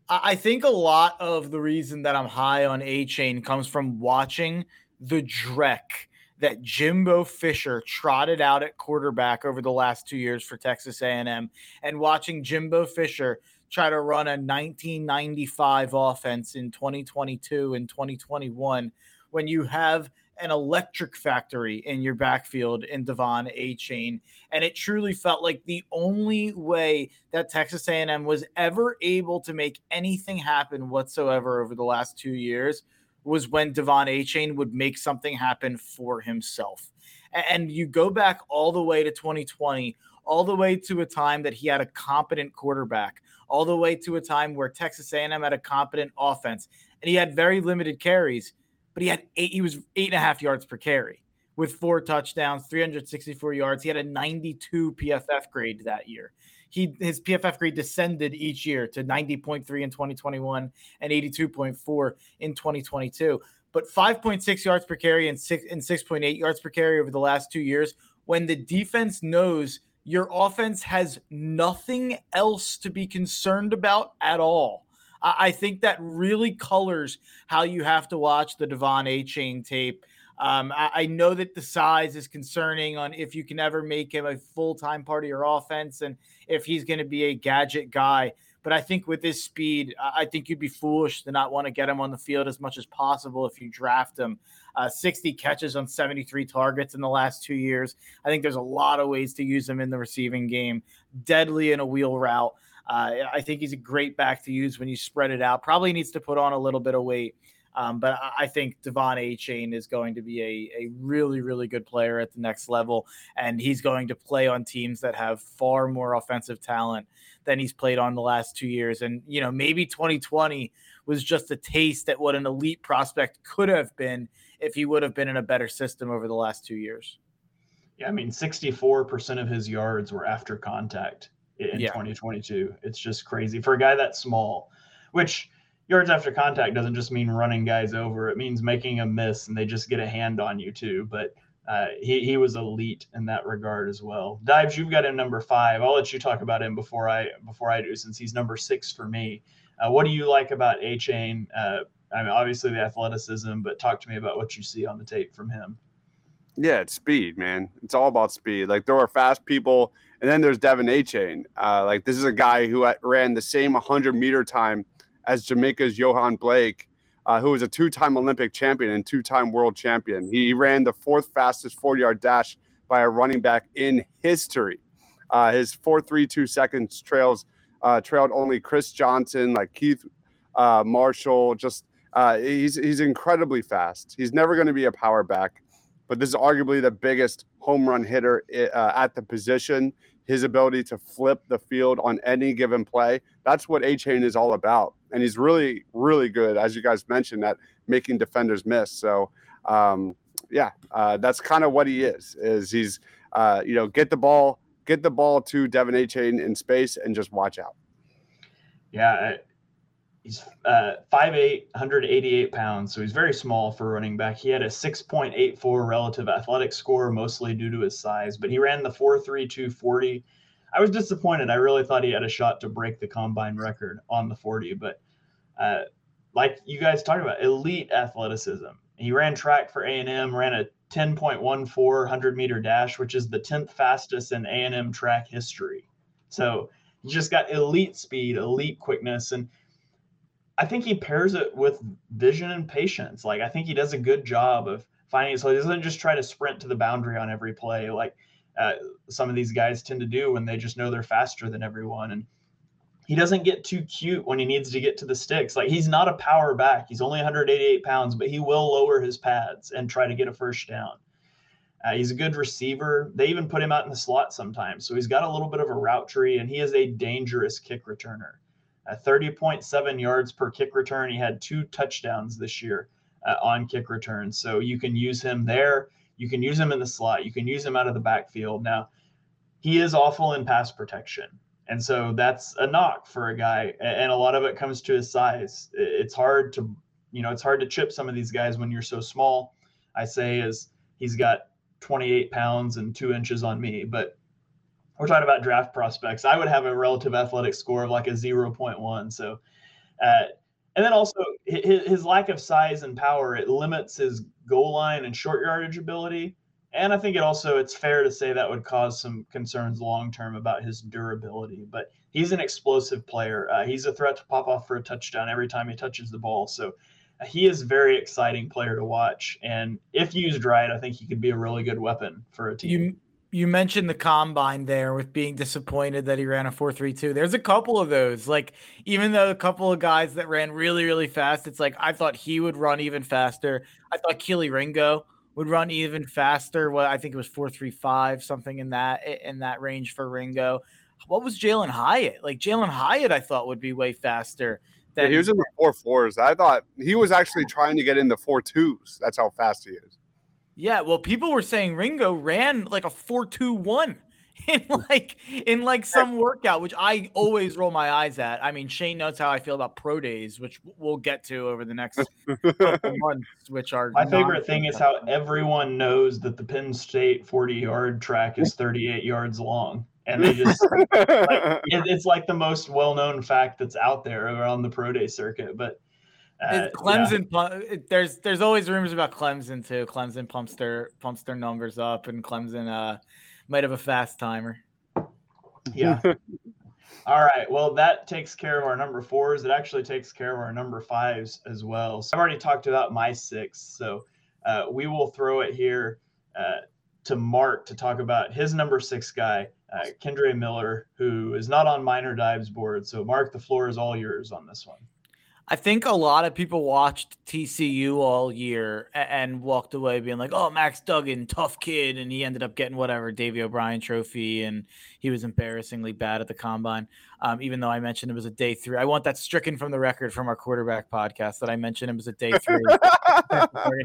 D: I think a lot of the reason that I'm high on Achane comes from watching the Drek that Jimbo Fisher trotted out at quarterback over the last two years for Texas A&M, and watching Jimbo Fisher try to run a 1995 offense in 2022 and 2021 when you have an electric factory in your backfield in De'Von Achane. And it truly felt like the only way that Texas A&M was ever able to make anything happen whatsoever over the last two years was when De'Von Achane would make something happen for himself. And you go back all the way to 2020, all the way to a time that he had a competent quarterback, all the way to a time where Texas A&M had a competent offense, and he had very limited carries but he had eight, he was eight and a half yards per carry with four touchdowns, 364 yards. He had a 92 PFF grade that year. he his PFF grade descended each year to 90.3 in 2021 and 82.4 in 2022. But 5.6 yards per carry and six and 6.8 yards per carry over the last two years, when the defense knows your offense has nothing else to be concerned about at all. I think that really colors how you have to watch the De'Von Achane tape um, I, I, know that the size is concerning on if you can ever make him a full time part of your offense and if he's going to be a gadget guy. But I think with his speed, I think you'd be foolish to not want to get him on the field as much as possible if you draft him. Uh, 60 catches on 73 targets in the last two years. I think there's a lot of ways to use him in the receiving game. Deadly in a wheel route. Uh, I think he's a great back to use when you spread it out. Probably needs to put on a little bit of weight. Um, but I think De'Von Achane is going to be a, a really, really good player at the next level. And he's going to play on teams that have far more offensive talent than he's played on the last two years. And, you know, maybe 2020 was just a taste at what an elite prospect could have been if he would have been in a better system over the last two years.
B: Yeah, I mean, 64% of his yards were after contact in yeah. 2022. It's just crazy for a guy that small, which – yards after contact doesn't just mean running guys over. It means making a miss and they just get a hand on you too. But uh, he, he was elite in that regard as well. Deibs, you've got him number five. I'll let you talk about him before I before I do, since he's number six for me. Uh, what do you like about Achane? Uh, I mean, obviously the athleticism, but talk to me about what you see on the tape from him.
C: Yeah, it's speed, man. It's all about speed. Like there are fast people, and then there's De'Von Achane. Uh, like this is a guy who ran the same 100 meter time as Jamaica's Yohan Blake, uh, who was a two time Olympic champion and two time world champion. He ran the fourth fastest 40 yard dash by a running back in history. Uh, his 4.32 seconds trails uh, trailed only Chris Johnson, like Keith uh, Marshall. Just uh, he's he's incredibly fast. He's never going to be a power back, but this is arguably the biggest home run hitter at the position his ability to flip the field on any given play. That's what Achane is all about. And he's really, really good, as you guys mentioned, at making defenders miss. So, um, yeah, uh, that's kind of what he is. Is he's, uh, you know, get the ball, get the ball to De'Von Achane in space, and just watch out.
B: Yeah, He's uh, 5'8, 188 pounds, so he's very small for running back. He had a 6.84 relative athletic score, mostly due to his size, but he ran the 4.32 40. I was disappointed. I really thought he had a shot to break the combine record on the 40, but uh, like you guys talked about, elite athleticism. He ran track for A&M, ran a 10.14 100 meter dash, which is the 10th fastest in A&M track history. So he just got elite speed, elite quickness, and – I think he pairs it with vision and patience. Like I think he does a good job of finding so he doesn't just try to sprint to the boundary on every play like uh, some of these guys tend to do when they just know they're faster than everyone. And he doesn't get too cute when he needs to get to the sticks. Like he's not a power back. He's only 188 pounds, but he will lower his pads and try to get a first down. Uh, he's a good receiver. They even put him out in the slot sometimes. So he's got a little bit of a route tree and he is a dangerous kick returner at 30.7 yards per kick return. He had two touchdowns this year uh, on kick returns. So you can use him there. You can use him in the slot. You can use him out of the backfield. Now, he is awful in pass protection. And so that's a knock for a guy. And a lot of it comes to his size. It's hard to, you know, it's hard to chip some of these guys when you're so small. I say is he's got 28 pounds and two inches on me, but we're talking about draft prospects. I would have a relative athletic score of like a 0.1. So, uh, and then also his, his, lack of size and power, it limits his goal line and short yardage ability. And I think it also, it's fair to say that would cause some concerns long term about his durability. But he's an explosive player. Uh, he's a threat to pop off for a touchdown every time he touches the ball. So uh, he is a very exciting player to watch. And if used right, I think he could be a really good weapon for a team.
D: You, you mentioned the combine there with being disappointed that he ran a 432. There's a couple of those. Like, even though a couple of guys that ran really, really fast, it's like I thought he would run even faster. I thought Kelee Ringo would run even faster. Well, I think it was 435, something in that in that range for Ringo. What was Jalin Hyatt? Like Jalin Hyatt, I thought would be way faster.
C: Than- yeah, he was in the four fours. I thought he was actually trying to get in the four twos. That's how fast he is.
D: Yeah, well, people were saying Ringo ran like a four-two-one in like in like some workout, which I always roll my eyes at. I mean, Shane knows how I feel about pro days, which we'll get to over the next couple months. Which are
B: my favorite thing is how everyone knows that the Penn State 40 yard track is 38 yards long, and they just like, it, it's like the most well known fact that's out there around the pro day circuit, but.
D: Uh, Clemson, yeah. there's there's always rumors about Clemson too. Clemson pumps their pumps their numbers up, and Clemson uh, might have a fast timer.
B: Yeah. All right. Well, that takes care of our number fours. It actually takes care of our number fives as well. So I've already talked about my six. So uh, we will throw it here uh, to Mark to talk about his number six guy, uh, Kendre Miller, who is not on minor Deibs board. So Mark, the floor is all yours on this one.
D: I think a lot of people watched TCU all year and walked away being like, "Oh, Max Duggan, tough kid," and he ended up getting whatever Davey O'Brien Trophy, and he was embarrassingly bad at the combine. Um, even though I mentioned it was a day three, I want that stricken from the record from our quarterback podcast that I mentioned it was a day three.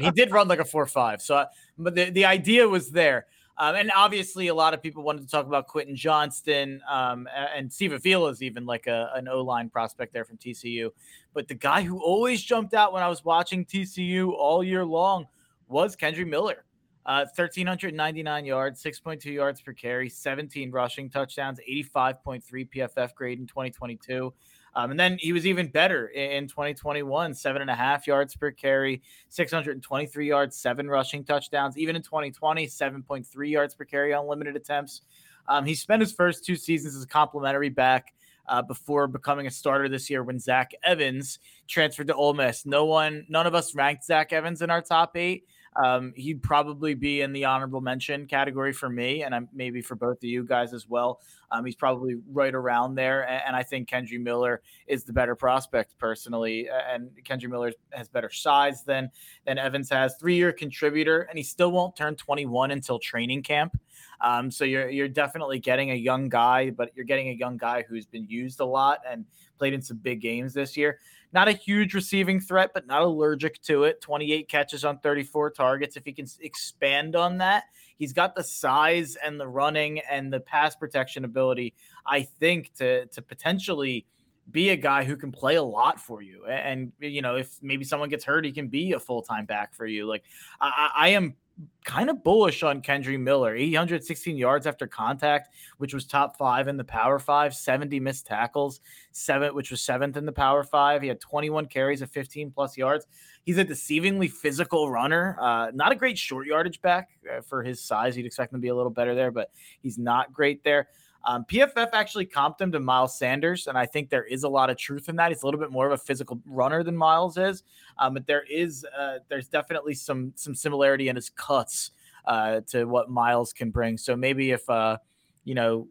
D: he did run like a four five, so but the the idea was there. Um, and obviously, a lot of people wanted to talk about Quentin Johnston um, and Steve Avila is even like a, an O line prospect there from TCU. But the guy who always jumped out when I was watching TCU all year long was Kendre Miller. Uh, 1,399 yards, 6.2 yards per carry, 17 rushing touchdowns, 85.3 PFF grade in 2022. Um, and then he was even better in, 2021, seven and a half yards per carry, 623 yards, seven rushing touchdowns. Even in 2020, 7.3 yards per carry on limited attempts. Um, he spent his first two seasons as a complimentary back. Uh, before becoming a starter this year when Zach Evans transferred to Ole Miss. No one, none of us ranked Zach Evans in our top eight. Um, he'd probably be in the honorable mention category for me, and I'm maybe for both of you guys as well. Um, he's probably right around there, and, and, I think Kendre Miller is the better prospect personally. And Kendre Miller has better size than than Evans has. Three year contributor, and he still won't turn 21 until training camp. Um, so you're you're definitely getting a young guy, but you're getting a young guy who's been used a lot and played in some big games this year. Not a huge receiving threat, but not allergic to it. 28 catches on 34 targets. If he can expand on that, he's got the size and the running and the pass protection ability, I think, to to potentially be a guy who can play a lot for you. And, you know, if maybe someone gets hurt, he can be a full time back for you. Like, I, I am kind of bullish on Kendre Miller. 816 yards after contact, which was top five in the Power Five, 70 missed tackles, seven, which was seventh in the Power Five. He had 21 carries of 15 plus yards. He's a deceivingly physical runner. Uh, not a great short yardage back uh, for his size. You'd expect him to be a little better there, but he's not great there. Um, PFF actually comped him to Miles Sanders, and I think there is a lot of truth in that. He's a little bit more of a physical runner than Miles is, um, but there is uh, there's definitely some some similarity in his cuts uh, to what Miles can bring. So maybe if uh, you know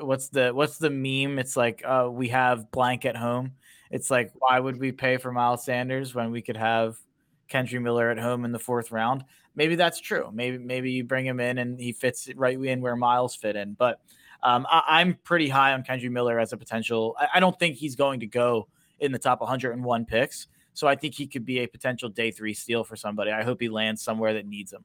D: what's the what's the meme? It's like uh, we have blank at home. It's like why would we pay for Miles Sanders when we could have Kendre Miller at home in the fourth round? Maybe that's true. Maybe maybe you bring him in and he fits right in where Miles fit in, but. Um, I, am pretty high on Kendre Miller as a potential. I, I, don't think he's going to go in the top 101 picks. So I think he could be a potential day three steal for somebody. I hope he lands somewhere that needs him.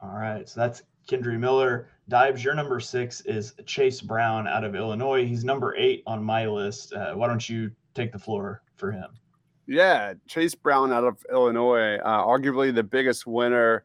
B: All right. So that's Kendre Miller. Deibs, your number six is Chase Brown out of Illinois. He's number eight on my list. Uh, why don't you take the floor for him?
C: Yeah, Chase Brown out of Illinois, uh, arguably the biggest winner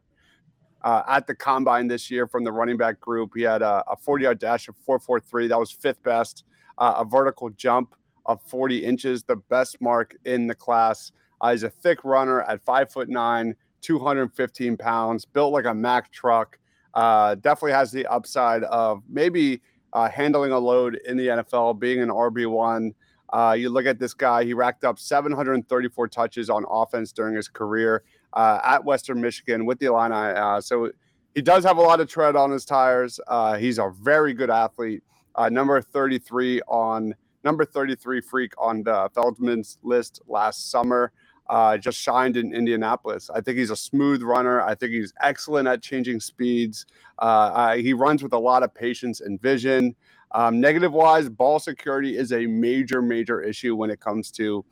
C: uh, at the combine this year from the running back group. He had a, a 40 yard dash of 443. That was fifth best. Uh, a vertical jump of 40 inches, the best mark in the class. Uh, he's a thick runner at five foot nine, 215 pounds, built like a Mack truck. Uh, definitely has the upside of maybe uh, handling a load in the NFL, being an RB1. Uh, you look at this guy, he racked up 734 touches on offense during his career uh, at Western Michigan with the Illini. Uh, so he does have a lot of tread on his tires. Uh, he's a very good athlete. Uh, number 33 on number 33 freak on the Feldman's list last summer. Uh, just shined in Indianapolis. I think he's a smooth runner. I think he's excellent at changing speeds. Uh, he runs with a lot of patience and vision. Um, negative wise, ball security is a major, major issue when it comes to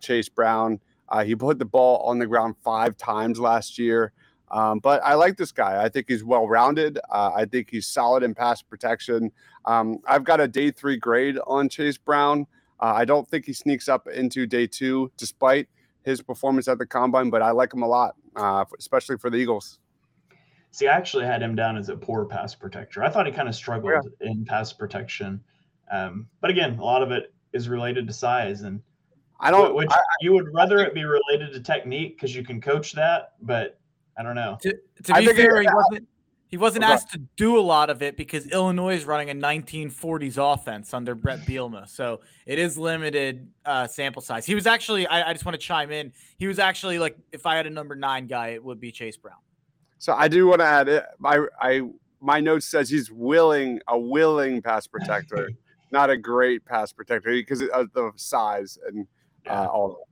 C: Chase Brown. Uh, he put the ball on the ground five times last year. Um, but I like this guy. I think he's well rounded. Uh, I think he's solid in pass protection. Um, I've got a day three grade on Chase Brown. Uh, I don't think he sneaks up into day two, despite his performance at the combine, but I like him a lot, uh, especially for the Eagles.
B: See, I actually had him down as a poor pass protector. I thought he kind of struggled yeah. in pass protection. Um, but again, a lot of it is related to size. And
C: I don't,
B: which
C: I,
B: you would rather it be related to technique because you can coach that, but I don't know.
D: To, to be fair, he wasn't he wasn't asked to do a lot of it because Illinois is running a 1940s offense under Bret Bielema, so it is limited uh, sample size. He was actually, I, I just want to chime in. He was actually like, if I had a number nine guy, it would be Chase Brown.
C: So I do want to add it. My I my note says he's willing a willing pass protector, not a great pass protector because of the size and uh, all.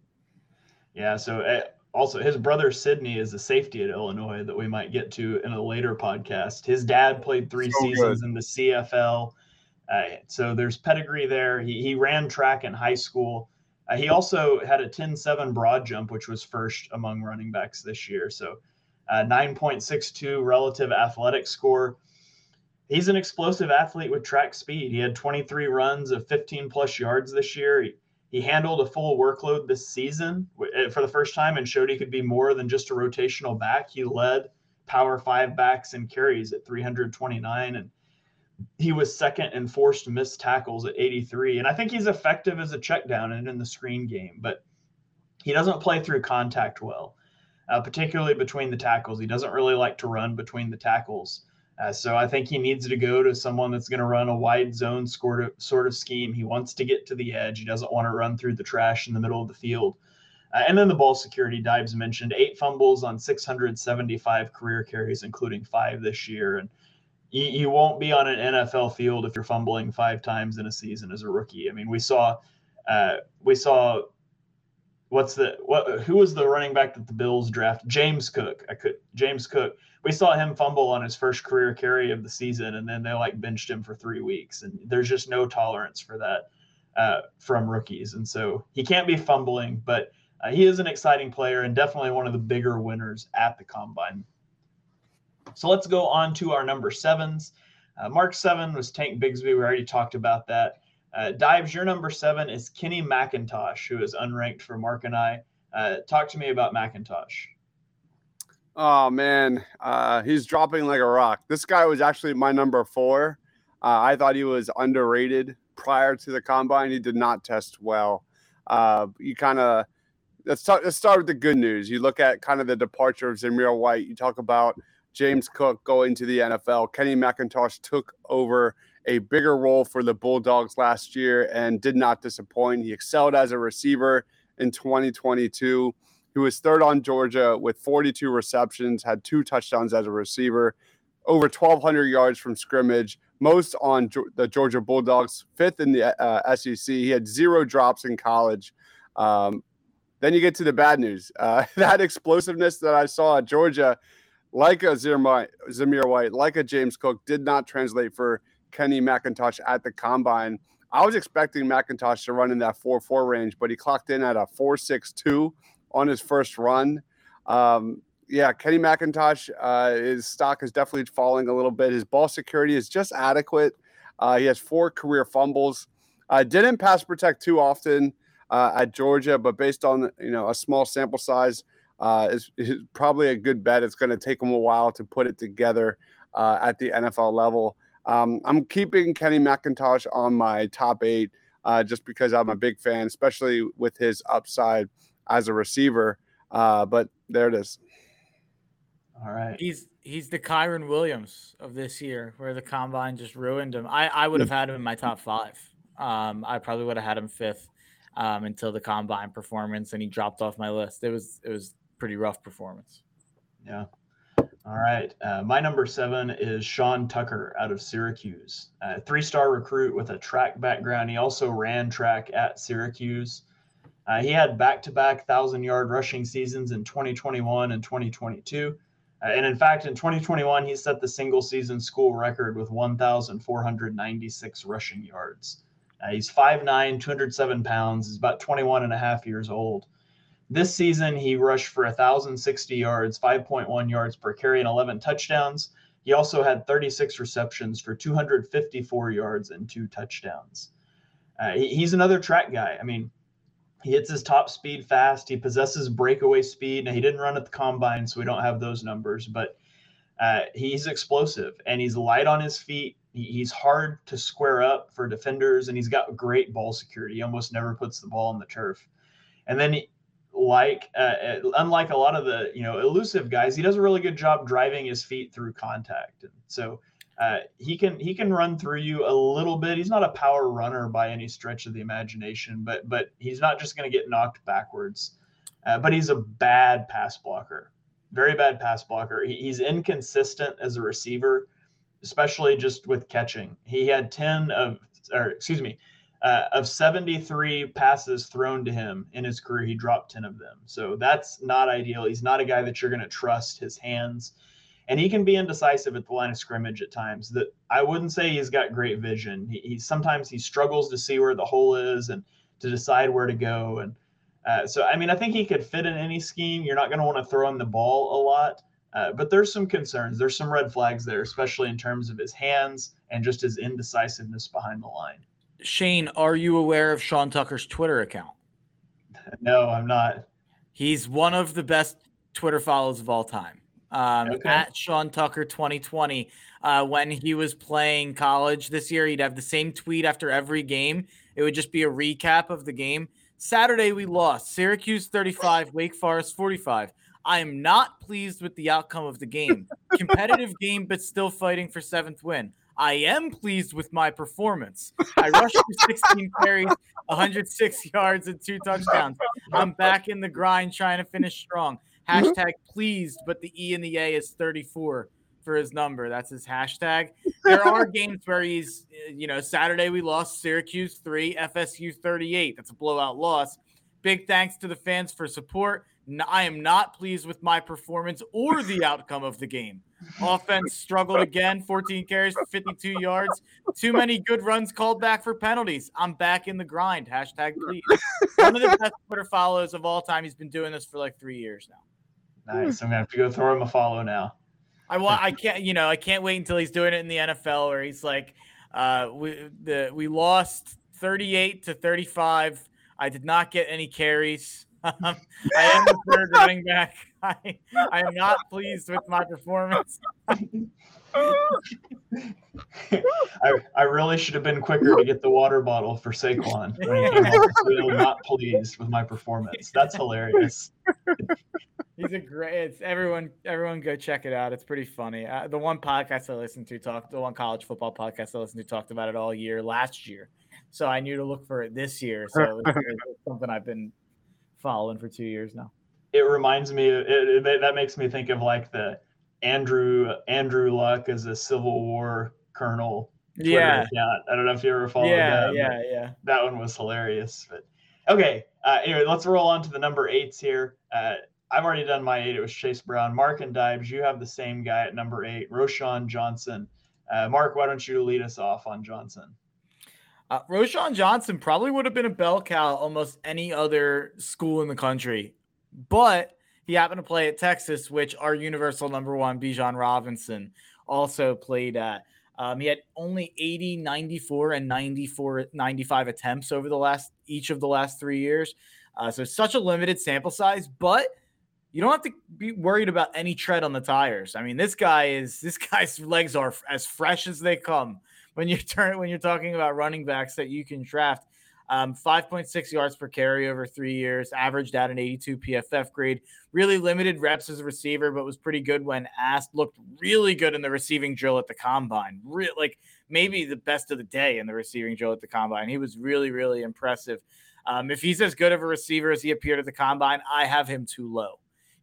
B: Yeah. So. Uh, also his brother Sydney is a safety at Illinois that we might get to in a later podcast. His dad played three so seasons good. in the CFL. Uh, so there's pedigree there. He, he ran track in high school. Uh, he also had a 10-7 broad jump, which was first among running backs this year. So uh, 9.62 relative athletic score. He's an explosive athlete with track speed. He had 23 runs of 15 plus yards this year. He, he handled a full workload this season eh, for the first time and showed he could be more than just a rotational back. He led power five backs and carries at 329 and he was second in forced missed tackles at 83 and i think he's effective as a check down and in the screen game but he doesn't play through contact well uh, particularly between the tackles. He doesn't really like to run between the tackles uh, so I think he needs to go to someone that's going to run a wide zone sort of, sort of scheme. He wants to get to the edge. He doesn't want to run through the trash in the middle of the field. Uh, and then the ball security, Deibs mentioned eight fumbles on 675 career carries, including five this year. And you, you won't be on an NFL field if you're fumbling five times in a season as a rookie. I mean, we saw uh, we saw what's the what who was the running back that the Bills draft? James Cook. I could James Cook. We saw him fumble on his first career carry of the season, and then they like benched him for three weeks. And there's just no tolerance for that uh, from rookies. And so he can't be fumbling, but uh, he is an exciting player and definitely one of the bigger winners at the combine. So let's go on to our number sevens. Uh, Mark seven was Tank Bigsby. We already talked about that. Uh, Deibs, your number seven is Kenny McIntosh, who is unranked for Mark and I. Uh, talk to me about McIntosh.
C: Oh man, uh, he's dropping like a rock. This guy was actually my number four. Uh, I thought he was underrated prior to the combine. He did not test well. Uh, you kind of let's talk, let's start with the good news. You look at kind of the departure of Zamir White. You talk about James Cook going to the NFL. Kenny McIntosh took over a bigger role for the Bulldogs last year and did not disappoint. He excelled as a receiver in 2022. He was third on Georgia with 42 receptions, had two touchdowns as a receiver, over 1,200 yards from scrimmage, most on the Georgia Bulldogs, fifth in the uh, SEC. He had zero drops in college. Um, then you get to the bad news. Uh, that explosiveness that I saw at Georgia, like a Zamir White, like a James Cook, did not translate for Kenny McIntosh at the combine. I was expecting McIntosh to run in that 4 4 range, but he clocked in at a 4 6 2 on his first run. Um, yeah, Kenny McIntosh, uh, his stock is definitely falling a little bit. His ball security is just adequate. Uh, he has four career fumbles. Uh, didn't pass protect too often uh, at Georgia, but based on you know a small sample size, uh, is, is probably a good bet. It's going to take him a while to put it together uh, at the NFL level. Um, I'm keeping Kenny McIntosh on my top eight just because I'm a big fan, especially with his upside as a receiver. Uh, but there it is.
B: All right.
D: He's he's the Kyren Williams of this year, where the combine just ruined him. I, I would have had him in my top five. Um, I probably would have had him fifth um, until the combine performance, and he dropped off my list. It was it was pretty rough performance.
B: Yeah. All right. Uh, my number seven is Sean Tucker out of Syracuse. Uh, three star recruit with a track background. He also ran track at Syracuse. Uh, he had back to back 1,000 yard rushing seasons in 2021 and 2022. Uh, and in fact, in 2021, he set the single season school record with 1,496 rushing yards. Uh, he's 5'9, 207 pounds. He's about 21 and a half years old. This season, he rushed for 1,060 yards, 5.1 yards per carry, and 11 touchdowns. He also had 36 receptions for 254 yards and two touchdowns. Uh, he, he's another track guy. I mean, he hits his top speed fast. He possesses breakaway speed. Now, he didn't run at the combine, so we don't have those numbers, but uh, he's explosive and he's light on his feet. He's hard to square up for defenders, and he's got great ball security. He almost never puts the ball on the turf. And then, like uh, uh, unlike a lot of the you know elusive guys, he does a really good job driving his feet through contact. And so uh, he can he can run through you a little bit. He's not a power runner by any stretch of the imagination, but but he's not just going to get knocked backwards. Uh, but he's a bad pass blocker, very bad pass blocker. He, he's inconsistent as a receiver, especially just with catching. He had ten of or excuse me. Uh, of 73 passes thrown to him in his career, he dropped 10 of them. So that's not ideal. He's not a guy that you're going to trust his hands and he can be indecisive at the line of scrimmage at times. That I wouldn't say he's got great vision. He, he sometimes he struggles to see where the hole is and to decide where to go. And uh, so, I mean, I think he could fit in any scheme. You're not going to want to throw him the ball a lot, uh, but there's some concerns. There's some red flags there, especially in terms of his hands and just his indecisiveness behind the line.
D: Shane, are you aware of Sean Tucker's Twitter account?
B: no, I'm not.
D: He's one of the best Twitter follows of all time um, okay. at Sean Tucker 2020. Uh, when he was playing college this year, he'd have the same tweet after every game. It would just be a recap of the game. Saturday, we lost Syracuse 35, Wake Forest 45. I am not pleased with the outcome of the game. Competitive game, but still fighting for seventh win. I am pleased with my performance. I rushed for 16 carries, 106 yards, and two touchdowns. I'm back in the grind trying to finish strong. Mm-hmm. Hashtag pleased, but the E and the A is 34 for his number. That's his hashtag. There are games where he's, you know, Saturday we lost Syracuse 3, FSU 38. That's a blowout loss. Big thanks to the fans for support. I am not pleased with my performance or the outcome of the game. Offense struggled again, 14 carries for 52 yards. Too many good runs called back for penalties. I'm back in the grind. Hashtag please. One of the best Twitter follows of all time. He's been doing this for like three years now.
B: Nice. I'm gonna have to go throw him a follow now.
D: I want. I can't. You know, I can't wait until he's doing it in the NFL, where he's like, uh, we the we lost 38 to 35. I did not get any carries. Um, I am the third running back. I, I am not pleased with my performance.
B: I, I really should have been quicker to get the water bottle for Saquon. When not pleased with my performance. That's hilarious.
D: He's a great. It's everyone. Everyone go check it out. It's pretty funny. Uh, the one podcast I listened to talked. The one college football podcast I listened to talked about it all year last year. So I knew to look for it this year. So it's, it's something I've been following for two years now.
B: It reminds me. It, it, that makes me think of like the Andrew Andrew Luck as a Civil War colonel.
D: Twitter yeah.
B: Account. I don't know if you ever followed
D: yeah,
B: that.
D: Yeah, yeah,
B: That one was hilarious. But okay. Uh, anyway, let's roll on to the number eights here. Uh, I've already done my eight. It was Chase Brown. Mark and Deibs, you have the same guy at number eight, Roschon Johnson. Uh, Mark, why don't you lead us off on Johnson?
D: Uh, Roschon Johnson probably would have been a bell cow almost any other school in the country, but he happened to play at Texas, which our universal number one, Bijan Robinson, also played at. Um, he had only 80, 94, and 94, 95 attempts over the last each of the last three years. Uh, so such a limited sample size, but – you don't have to be worried about any tread on the tires. I mean, this guy is this guy's legs are as fresh as they come when you turn when you're talking about running backs that you can draft. Um, 5.6 yards per carry over three years, averaged out an 82 PFF grade. Really limited reps as a receiver, but was pretty good when asked. Looked really good in the receiving drill at the combine. Re- like maybe the best of the day in the receiving drill at the combine. He was really, really impressive. Um, if he's as good of a receiver as he appeared at the combine, I have him too low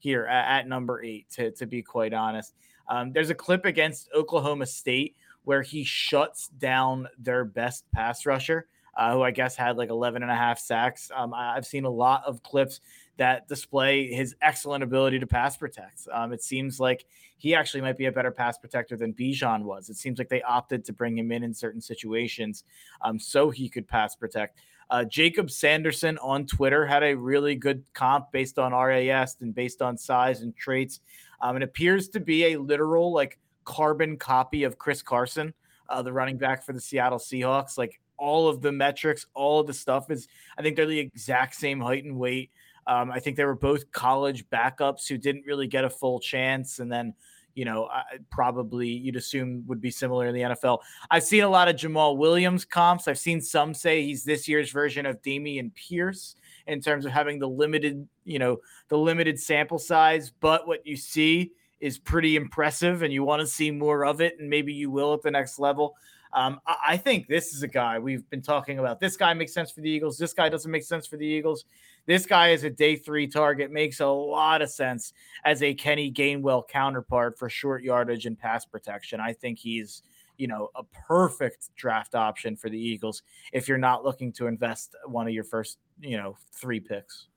D: here at, at number eight, to, to be quite honest. Um, there's a clip against Oklahoma State where he shuts down their best pass rusher, uh, who I guess had like 11 and a half sacks. Um, I've seen a lot of clips that display his excellent ability to pass protect. Um, it seems like he actually might be a better pass protector than Bijan was. It seems like they opted to bring him in in certain situations um, so he could pass protect. Uh, Jacob Sanderson on Twitter had a really good comp based on RAS and based on size and traits. Um, it appears to be a literal like carbon copy of Chris Carson, uh, the running back for the Seattle Seahawks. Like all of the metrics, all of the stuff is, I think they're the exact same height and weight. Um, I think they were both college backups who didn't really get a full chance, and then you know, probably you'd assume would be similar in the NFL. I've seen a lot of Jamaal Williams comps. I've seen some say he's this year's version of Dameon Pierce in terms of having the limited, you know, the limited sample size. But what you see is pretty impressive, and you want to see more of it, and maybe you will at the next level. Um, I think this is a guy we've been talking about. This guy makes sense for the Eagles. This guy doesn't make sense for the Eagles. This guy is a day three target, makes a lot of sense as a Kenny Gainwell counterpart for short yardage and pass protection. I think he's, you know, a perfect draft option for the Eagles if you're not looking to invest one of your first, you know, three picks.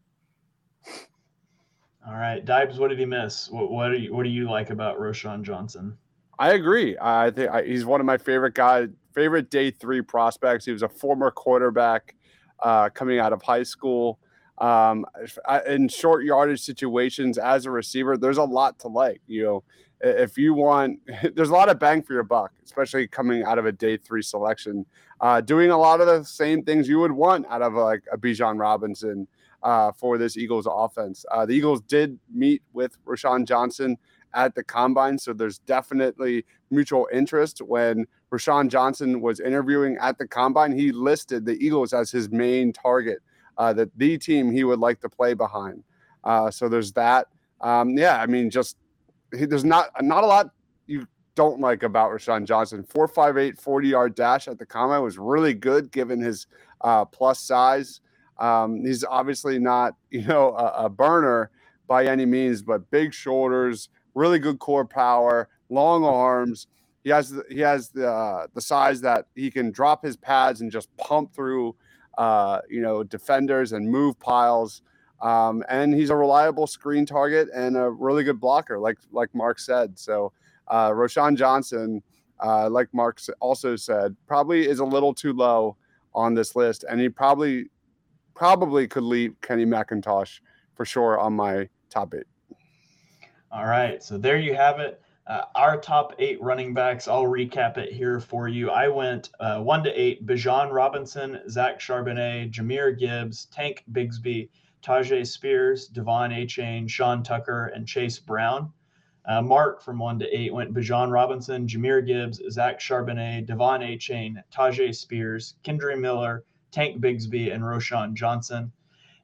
B: All right, Deibs, what did he miss? What what do you what do you like about Roschon Johnson?
C: I agree. I think he's one of my favorite guys, favorite day three prospects. He was a former quarterback uh, coming out of high school. Um, in short yardage situations as a receiver, there's a lot to like. You know, if you want, there's a lot of bang for your buck, especially coming out of a day three selection, uh, doing a lot of the same things you would want out of like a Bijan Robinson uh, for this Eagles offense. Uh, the Eagles did meet with Roschon Johnson at the combine. So there's definitely mutual interest. When Roschon Johnson was interviewing at the combine, he listed the Eagles as his main target, uh, that the team he would like to play behind. Uh, so there's that. Um, yeah, I mean, just he, there's not not a lot you don't like about Roschon Johnson. 458 40 yard dash at the combine was really good given his uh, plus size. Um, he's obviously not, you know, a, a burner by any means, but big shoulders, really good core power, long arms. He has he has the uh, the size that he can drop his pads and just pump through, uh, you know, defenders and move piles. Um, and he's a reliable screen target and a really good blocker, like like Mark said. So, uh, Roschon Johnson, uh, like Mark also said, probably is a little too low on this list, and he probably probably could leave Kenny McIntosh for sure on my top eight.
B: All right. So there you have it. Uh, our top eight running backs. I'll recap it here for you. I went uh, one to eight Bijan Robinson, Zach Charbonnet, Jahmyr Gibbs, Tank Bigsby, Tyjae Spears, De'Von Achane, Sean Tucker, and Chase Brown. Uh, Mark from one to eight went Bijan Robinson, Jahmyr Gibbs, Zach Charbonnet, De'Von Achane, Tyjae Spears, Kendre Miller, Tank Bigsby, and Roschon Johnson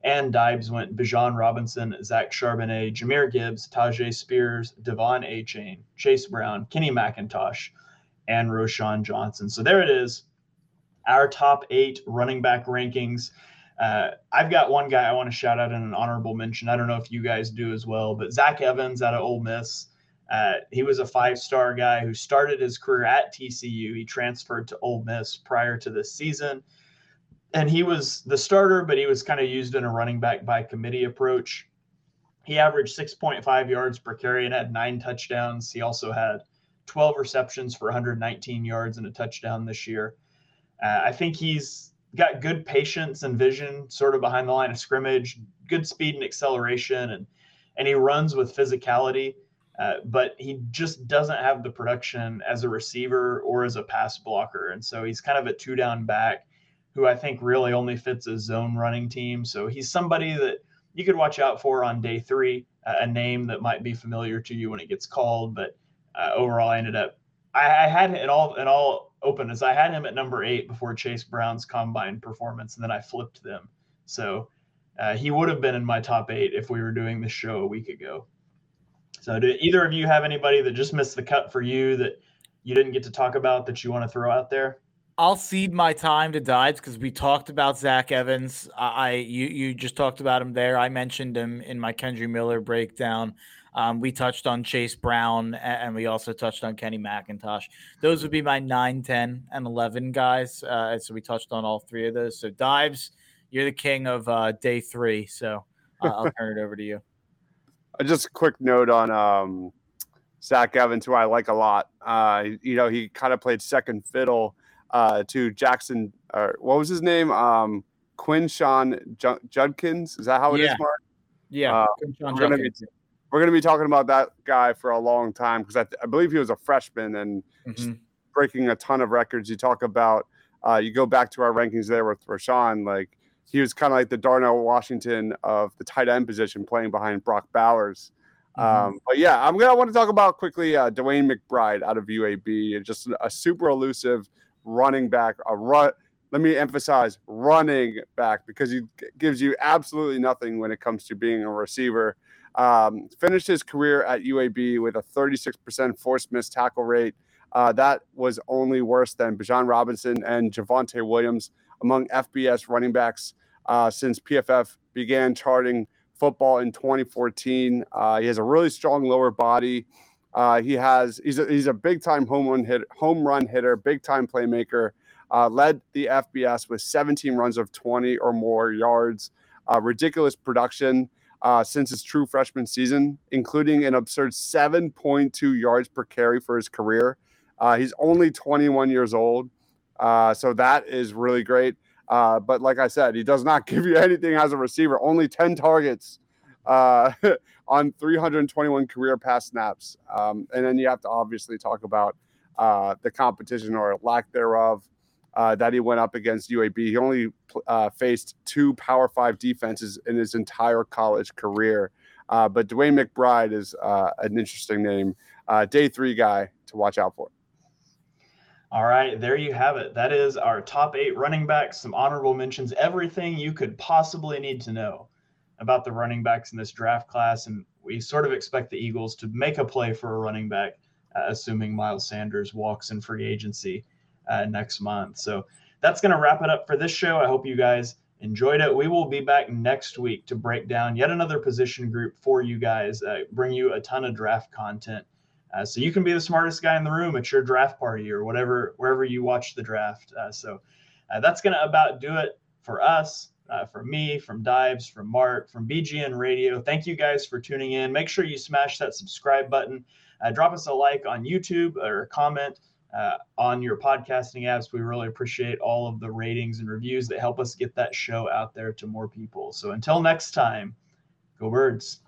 B: and Deibs went Bijan Robinson, Zach Charbonnet, Jahmyr Gibbs, Tyjae Spears, De'Von Achane, Chase Brown, Kenny McIntosh, and Roschon Johnson. So there it is, our top eight running back rankings. Uh, I've got one guy I want to shout out in an honorable mention. I don't know if you guys do as well, but Zach Evans out of Ole Miss. Uh, he was a five-star guy who started his career at TCU. He transferred to Ole Miss prior to this season and he was the starter, but he was kind of used in a running back by committee approach. He averaged 6.5 yards per carry and had nine touchdowns. He also had 12 receptions for 119 yards and a touchdown this year. Uh, I think he's got good patience and vision, sort of behind the line of scrimmage, good speed and acceleration, and and he runs with physicality. Uh, but he just doesn't have the production as a receiver or as a pass blocker, and so he's kind of a two down back who I think really only fits a zone running team. So he's somebody that you could watch out for on day three, a name that might be familiar to you when it gets called. But uh, overall, I ended up I, I had it all in all openness. I had him at number eight before Chase Brown's combine performance, and then I flipped them. So uh, he would have been in my top eight if we were doing this show a week ago. So, do either of you have anybody that just missed the cut for you that you didn't get to talk about that you want to throw out there?
D: I'll cede my time to Deibs because we talked about Zach Evans. I you you just talked about him there. I mentioned him in my Kendre Miller breakdown. Um, we touched on Chase Brown and we also touched on Kenny McIntosh. Those would be my 9, 10, and 11 guys. Uh, so we touched on all three of those. So, Deibs, you're the king of uh, day three. So uh, I'll turn it over to you.
C: Uh, just a quick note on um, Zach Evans, who I like a lot. Uh, you know, he kind of played second fiddle uh, to Jackson. Or what was his name? Um, Quinshon Judkins. Is that how it
D: Yeah.
C: is, Mark?
D: Yeah,
C: Uh, we're gonna be- We're going to be talking about that guy for a long time because I, I believe he was a freshman and
D: Mhm.
C: breaking a ton of records. You talk about, uh, you go back to our rankings there with Roschon, like he was kind of like the Darnell Washington of the tight end position playing behind Brock Bowers.
D: Mm-hmm.
C: Um, but yeah, I'm gonna want to talk about quickly uh, DeWayne McBride out of UAB, just a super elusive running back. A run. Let me emphasize running back because he gives you absolutely nothing when it comes to being a receiver. Um, finished his career at UAB with a 36% forced miss tackle rate. Uh, that was only worse than Bijan Robinson and Javonte Williams among FBS running backs uh, since PFF began charting football in 2014. Uh, he has a really strong lower body. Uh, he has he's a, he's a big time home run hit home run hitter, big time playmaker. Uh, led the FBS with 17 runs of 20 or more yards. Uh, ridiculous production uh, since his true freshman season, including an absurd 7.2 yards per carry for his career. Uh, he's only 21 years old, uh, so that is really great. But like I said, he does not give you anything as a receiver. Only 10 targets uh, on 321 career pass snaps. Um, and then you have to obviously talk about uh, the competition or lack thereof uh, that he went up against UAB. He only uh, faced two Power Five defenses in his entire college career. Uh, but DeWayne McBride is uh, an interesting name. Day three guy to watch out for.
B: All right, there you have it. That is our top eight running backs, some honorable mentions, everything you could possibly need to know about the running backs in this draft class. And we sort of expect the Eagles to make a play for a running back, uh, assuming Miles Sanders walks in free agency uh, next month. So that's going to wrap it up for this show. I hope you guys enjoyed it. We will be back next week to break down yet another position group for you guys, uh, bring you a ton of draft content. Uh, so you can be the smartest guy in the room at your draft party or whatever, wherever you watch the draft. Uh, so uh, that's going to about do it for us, uh, from me, from Deibs, from Mark, from BGN Radio. Thank you guys for tuning in. Make sure you smash that subscribe button. Uh, drop us a like on YouTube or a comment uh, on your podcasting apps. We really appreciate all of the ratings and reviews that help us get that show out there to more people. So until next time, go birds.